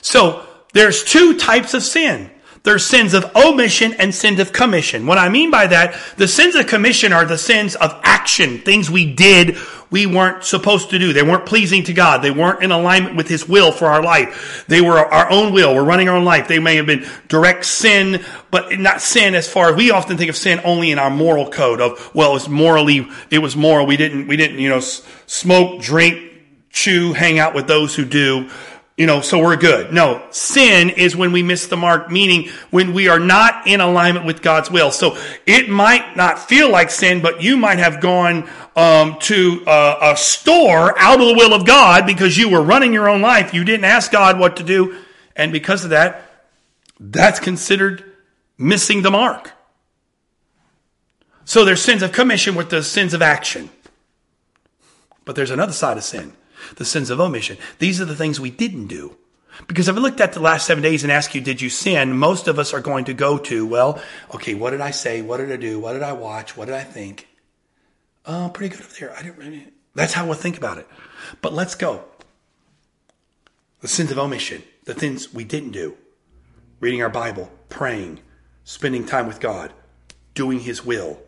So there's two types of sin. There's sins of omission and sins of commission. What I mean by that, the sins of commission are the sins of action, things we did we weren't supposed to do. They weren't pleasing to God. They weren't in alignment with His will for our life. They were our own will. We're running our own life. They may have been direct sin, but not sin as far as we often think of sin only in our moral code of, well, it's morally, it was moral. We didn't, we didn't, you know, smoke, drink, chew, hang out with those who do you know, so we're good. No, sin is when we miss the mark, meaning when we are not in alignment with God's will. So it might not feel like sin, but you might have gone um, to a, a store out of the will of God because you were running your own life. You didn't ask God what to do, and because of that, that's considered missing the mark. So there's sins of commission with the sins of action. But there's another side of sin the sins of omission. These are the things we didn't do. Because if I looked at the last seven days and asked you, did you sin? Most of us are going to go to, well, okay, what did I say? What did I do? What did I watch? What did I think? Oh, pretty good up there. I didn't really. That's how we'll think about it. But let's go. The sins of omission, the things we didn't do. Reading our Bible, praying, spending time with God, doing His will,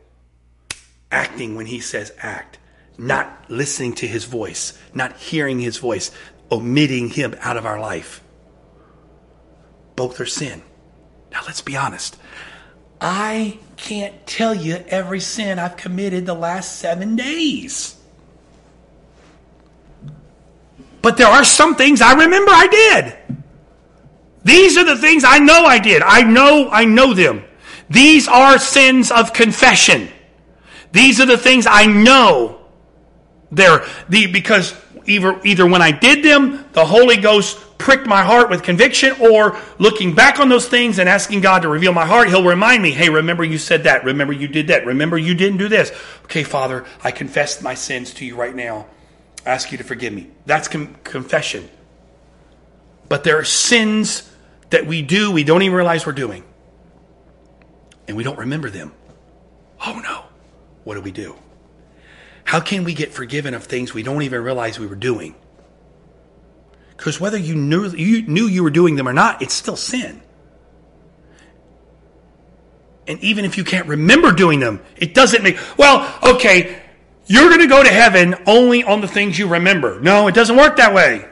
acting when He says act, not listening to his voice, not hearing his voice, omitting him out of our life. Both are sin. Now let's be honest. I can't tell you every sin I've committed the last seven days. But there are some things I remember I did. These are the things I know I did. I know I know them. These are sins of confession. These are the things I know there, the, because either, either when I did them, the Holy Ghost pricked my heart with conviction, or looking back on those things and asking God to reveal my heart, He'll remind me, hey, remember you said that. Remember you did that. Remember you didn't do this. Okay, Father, I confess my sins to you right now. I ask you to forgive me. That's com- confession. But there are sins that we do, we don't even realize we're doing. And we don't remember them. Oh no. What do we do? How can we get forgiven of things we don't even realize we were doing? Because whether you knew, you knew you were doing them or not, it's still sin. And even if you can't remember doing them, it doesn't make, well, okay, you're going to go to heaven only on the things you remember. No, it doesn't work that way.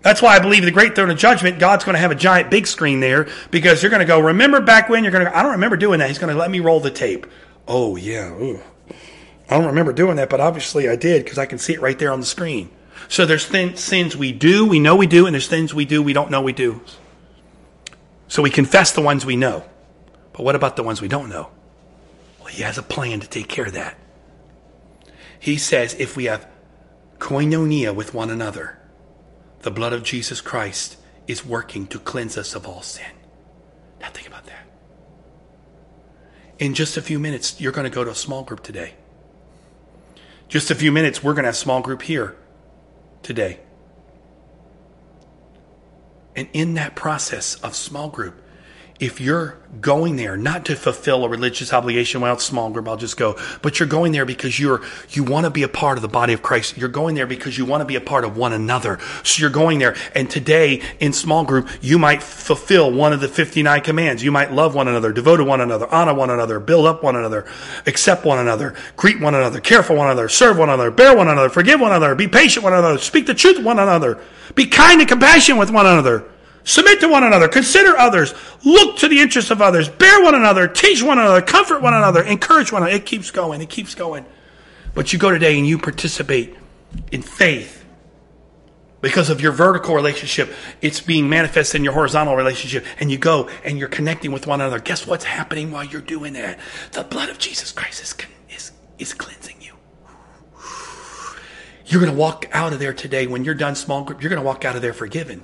That's why I believe the great throne of judgment, God's going to have a giant big screen there because you're going to go, remember back when? You're going to I don't remember doing that. He's going to let me roll the tape. Oh, yeah. Ooh. I don't remember doing that, but obviously I did because I can see it right there on the screen. So there's th- sins we do, we know we do, and there's things we do we don't know we do. So we confess the ones we know. But what about the ones we don't know? Well, he has a plan to take care of that. He says if we have koinonia with one another, the blood of Jesus Christ is working to cleanse us of all sin. Now think about that. In just a few minutes, you're going to go to a small group today. Just a few minutes, we're going to have small group here today. And in that process of small group, if you're going there not to fulfill a religious obligation, well, it's small group, I'll just go, but you're going there because you're, you want to be a part of the body of Christ. You're going there because you want to be a part of one another. So you're going there. And today in small group, you might fulfill one of the 59 commands. You might love one another, devote to one another, honor one another, build up one another, accept one another, greet one another, care for one another, serve one another, bear one another, forgive one another, be patient one another, speak the truth one another, be kind and compassionate with one another. Submit to one another, consider others, look to the interests of others, bear one another, teach one another, comfort one another, encourage one another. It keeps going, it keeps going. But you go today and you participate in faith because of your vertical relationship. It's being manifested in your horizontal relationship. And you go and you're connecting with one another. Guess what's happening while you're doing that? The blood of Jesus Christ is, is, is cleansing you. You're going to walk out of there today when you're done small group. You're going to walk out of there forgiven.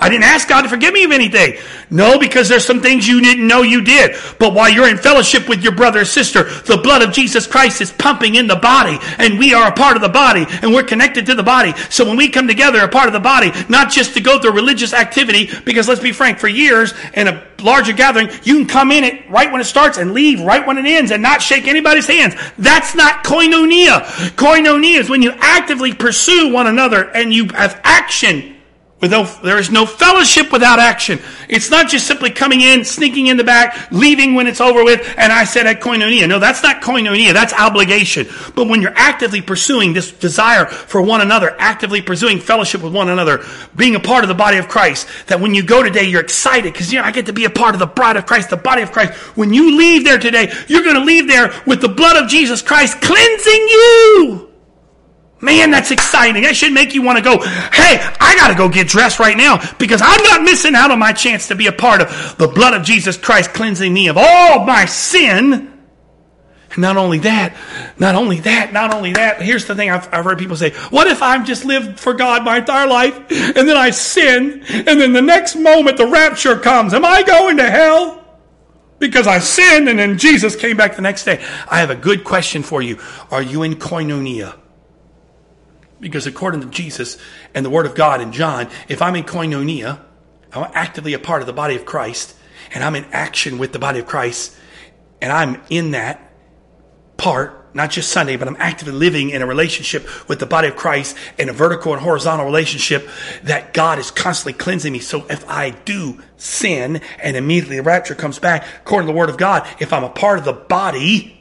I didn't ask God to forgive me of anything. No, because there's some things you didn't know you did. But while you're in fellowship with your brother or sister, the blood of Jesus Christ is pumping in the body, and we are a part of the body, and we're connected to the body. So when we come together, a part of the body, not just to go through religious activity, because let's be frank, for years in a larger gathering, you can come in it right when it starts and leave right when it ends and not shake anybody's hands. That's not koinonia. Koinonia is when you actively pursue one another and you have action Without, there is no fellowship without action. It's not just simply coming in, sneaking in the back, leaving when it's over with, and I said at koinonia. No, that's not koinonia. That's obligation. But when you're actively pursuing this desire for one another, actively pursuing fellowship with one another, being a part of the body of Christ, that when you go today, you're excited because, you know, I get to be a part of the bride of Christ, the body of Christ. When you leave there today, you're going to leave there with the blood of Jesus Christ cleansing you. Man, that's exciting. That should make you want to go, hey, I got to go get dressed right now because I'm not missing out on my chance to be a part of the blood of Jesus Christ cleansing me of all my sin. And not only that, not only that, not only that, here's the thing I've, I've heard people say, what if I've just lived for God my entire life and then I sin and then the next moment the rapture comes? Am I going to hell? Because I sinned and then Jesus came back the next day. I have a good question for you. Are you in koinonia? Because according to Jesus and the Word of God in John, if I'm in koinonia, I'm actively a part of the body of Christ, and I'm in action with the body of Christ, and I'm in that part, not just Sunday, but I'm actively living in a relationship with the body of Christ in a vertical and horizontal relationship that God is constantly cleansing me. So if I do sin and immediately the rapture comes back, according to the Word of God, if I'm a part of the body,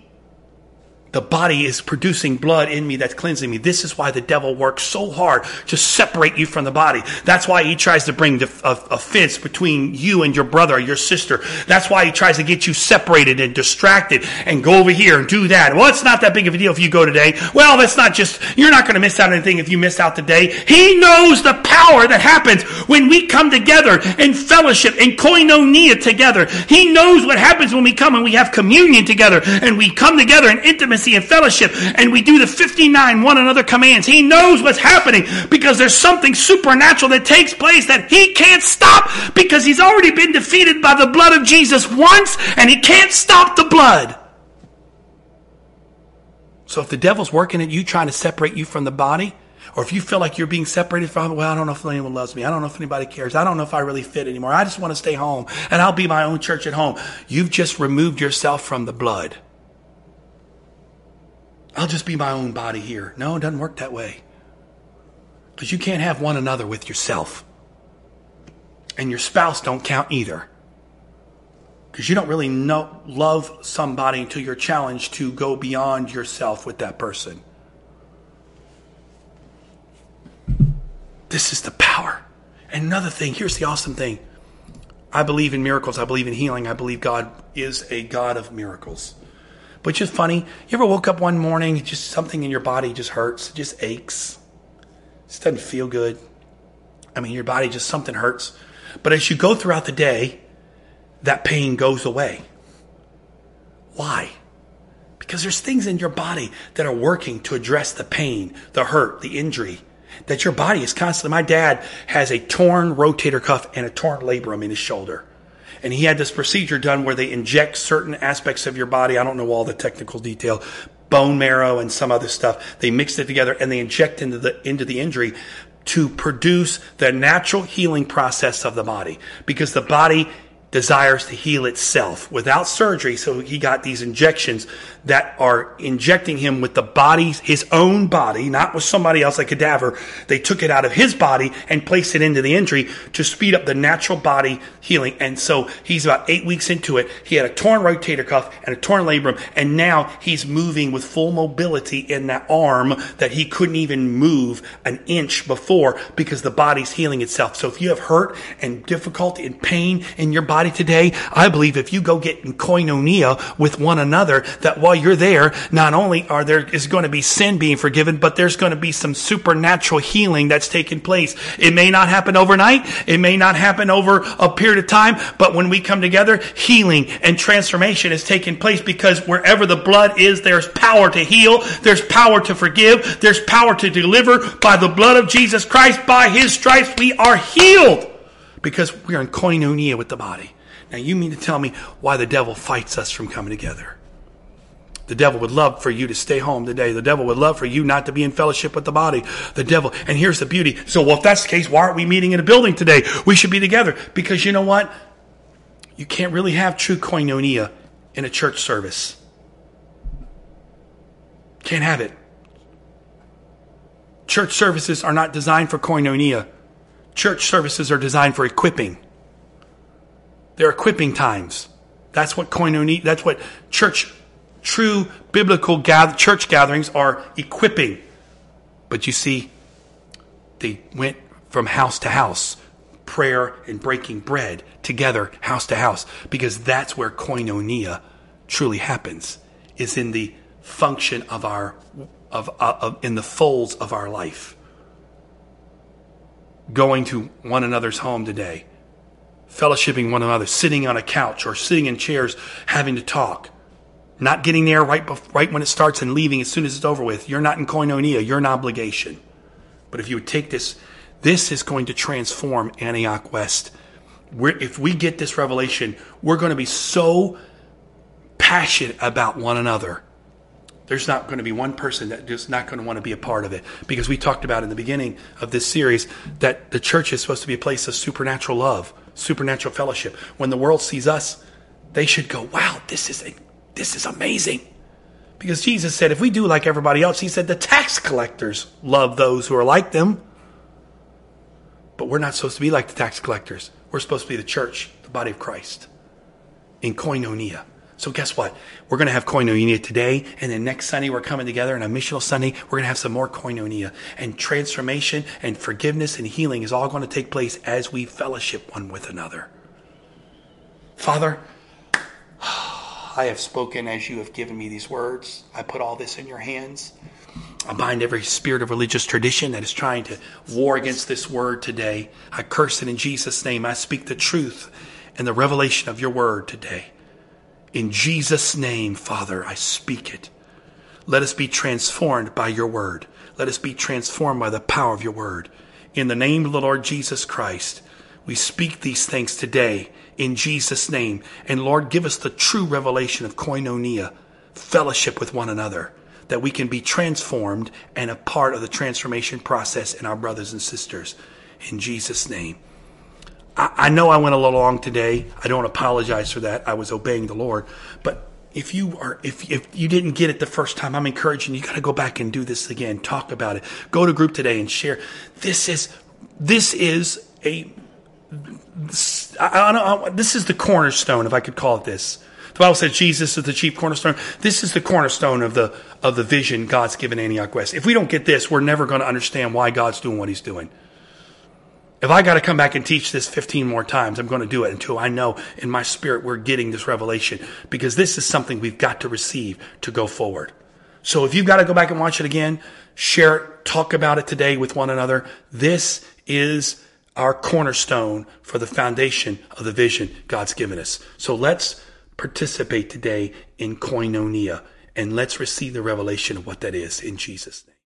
the body is producing blood in me that's cleansing me. This is why the devil works so hard to separate you from the body. That's why he tries to bring a, a fence between you and your brother or your sister. That's why he tries to get you separated and distracted and go over here and do that. Well, it's not that big of a deal if you go today. Well, that's not just, you're not going to miss out anything if you miss out today. He knows the power that happens when we come together in fellowship, in koinonia together. He knows what happens when we come and we have communion together and we come together in intimacy intimacy and fellowship and we do the 59 one another commands. He knows what's happening because there's something supernatural that takes place that he can't stop because he's already been defeated by the blood of Jesus once and he can't stop the blood. So if the devil's working at you trying to separate you from the body, or if you feel like you're being separated from, well, I don't know if anyone loves me. I don't know if anybody cares. I don't know if I really fit anymore. I just want to stay home and I'll be my own church at home. You've just removed yourself from the blood. I'll just be my own body here. No, it doesn't work that way. Because you can't have one another with yourself. And your spouse don't count either. Because you don't really know, love somebody until you're challenged to go beyond yourself with that person. This is the power. And another thing, here's the awesome thing. I believe in miracles. I believe in healing. I believe God is a God of miracles. But just funny, you ever woke up one morning, just something in your body just hurts, just aches, it doesn't feel good. I mean, your body just something hurts. But as you go throughout the day, that pain goes away. Why? Because there's things in your body that are working to address the pain, the hurt, the injury. That your body is constantly. My dad has a torn rotator cuff and a torn labrum in his shoulder and he had this procedure done where they inject certain aspects of your body. I don't know all the technical detail, bone marrow and some other stuff. They mixed it together and they inject into the into the injury. to produce the natural healing process of the body because the body desires to heal itself without surgery. So he got these injections that are injecting him with the body's, his own body, not with somebody else, a cadaver. They took it out of his body and placed it into the injury to speed up the natural body healing. And so he's about eight weeks into it. He had a torn rotator cuff and a torn labrum. And now he's moving with full mobility in that arm that he couldn't even move an inch before because the body's healing itself. So if you have hurt and difficulty and pain in your body today, I believe if you go get in koinonia with one another, that while you're there, not only are there is going to be sin being forgiven, but there's going to be some supernatural healing that's taking place. It may not happen overnight. It may not happen over a period of time, but when we come together, healing and transformation is taking place because wherever the blood is, there's power to heal. There's power to forgive. There's power to deliver by the blood of Jesus Christ. By his stripes, we are healed because we are in koinonia with the body. Now, you mean to tell me why the devil fights us from coming together? The devil would love for you to stay home today. The devil would love for you not to be in fellowship with the body. The devil, and here's the beauty. So, well, if that's the case, why aren't we meeting in a building today? We should be together. Because you know what? You can't really have true koinonia in a church service. Can't have it. Church services are not designed for koinonia. Church services are designed for equipping. They're equipping times. That's what koinonia, that's what church true biblical gather, church gatherings are equipping. But you see, they went from house to house, prayer and breaking bread together, house to house, because that's where koinonia truly happens, is in the function of our, of, uh, of in the folds of our life. Going to one another's home today, fellowshipping one another, sitting on a couch or sitting in chairs, having to talk not getting there right, right when it starts and leaving as soon as it's over with. You're not in koinonia. You're an obligation. But if you would take this, this is going to transform Antioch West. We're, if we get this revelation, we're going to be so passionate about one another. There's not going to be one person that is not going to want to be a part of it. Because we talked about in the beginning of this series that the church is supposed to be a place of supernatural love, supernatural fellowship. When the world sees us, they should go, wow, this is a this is amazing. Because Jesus said, if we do like everybody else, he said the tax collectors love those who are like them. But we're not supposed to be like the tax collectors. We're supposed to be the church, the body of Christ, in koinonia. So guess what? We're going to have koinonia today, and then next Sunday we're coming together, and on missional Sunday we're going to have some more koinonia. And transformation and forgiveness and healing is all going to take place as we fellowship one with another. Father, I have spoken as you have given me these words. I put all this in your hands. I bind every spirit of religious tradition that is trying to war against this word today. I curse it in Jesus' name. I speak the truth and the revelation of your word today. In Jesus' name, Father, I speak it. Let us be transformed by your word. Let us be transformed by the power of your word. In the name of the Lord Jesus Christ, we speak these things today in Jesus' name. And Lord, give us the true revelation of koinonia, fellowship with one another, that we can be transformed and a part of the transformation process in our brothers and sisters. In Jesus' name. I, I know I went a little long today. I don't apologize for that. I was obeying the Lord. But if you are if if you didn't get it the first time i'm encouraging you got to go back and do this again talk about it go to group today and share this is this is a I, this is the cornerstone, if I could call it this. The Bible says Jesus is the chief cornerstone. This is the cornerstone of the of the vision God's given Antioch West. If we don't get this, we're never going to understand why God's doing what He's doing. If I got to come back and teach this 15 more times, I'm going to do it until I know in my spirit we're getting this revelation because this is something we've got to receive to go forward. So if you've got to go back and watch it again, share it, talk about it today with one another. This is our cornerstone for the foundation of the vision God's given us. So let's participate today in koinonia and let's receive the revelation of what that is in Jesus'.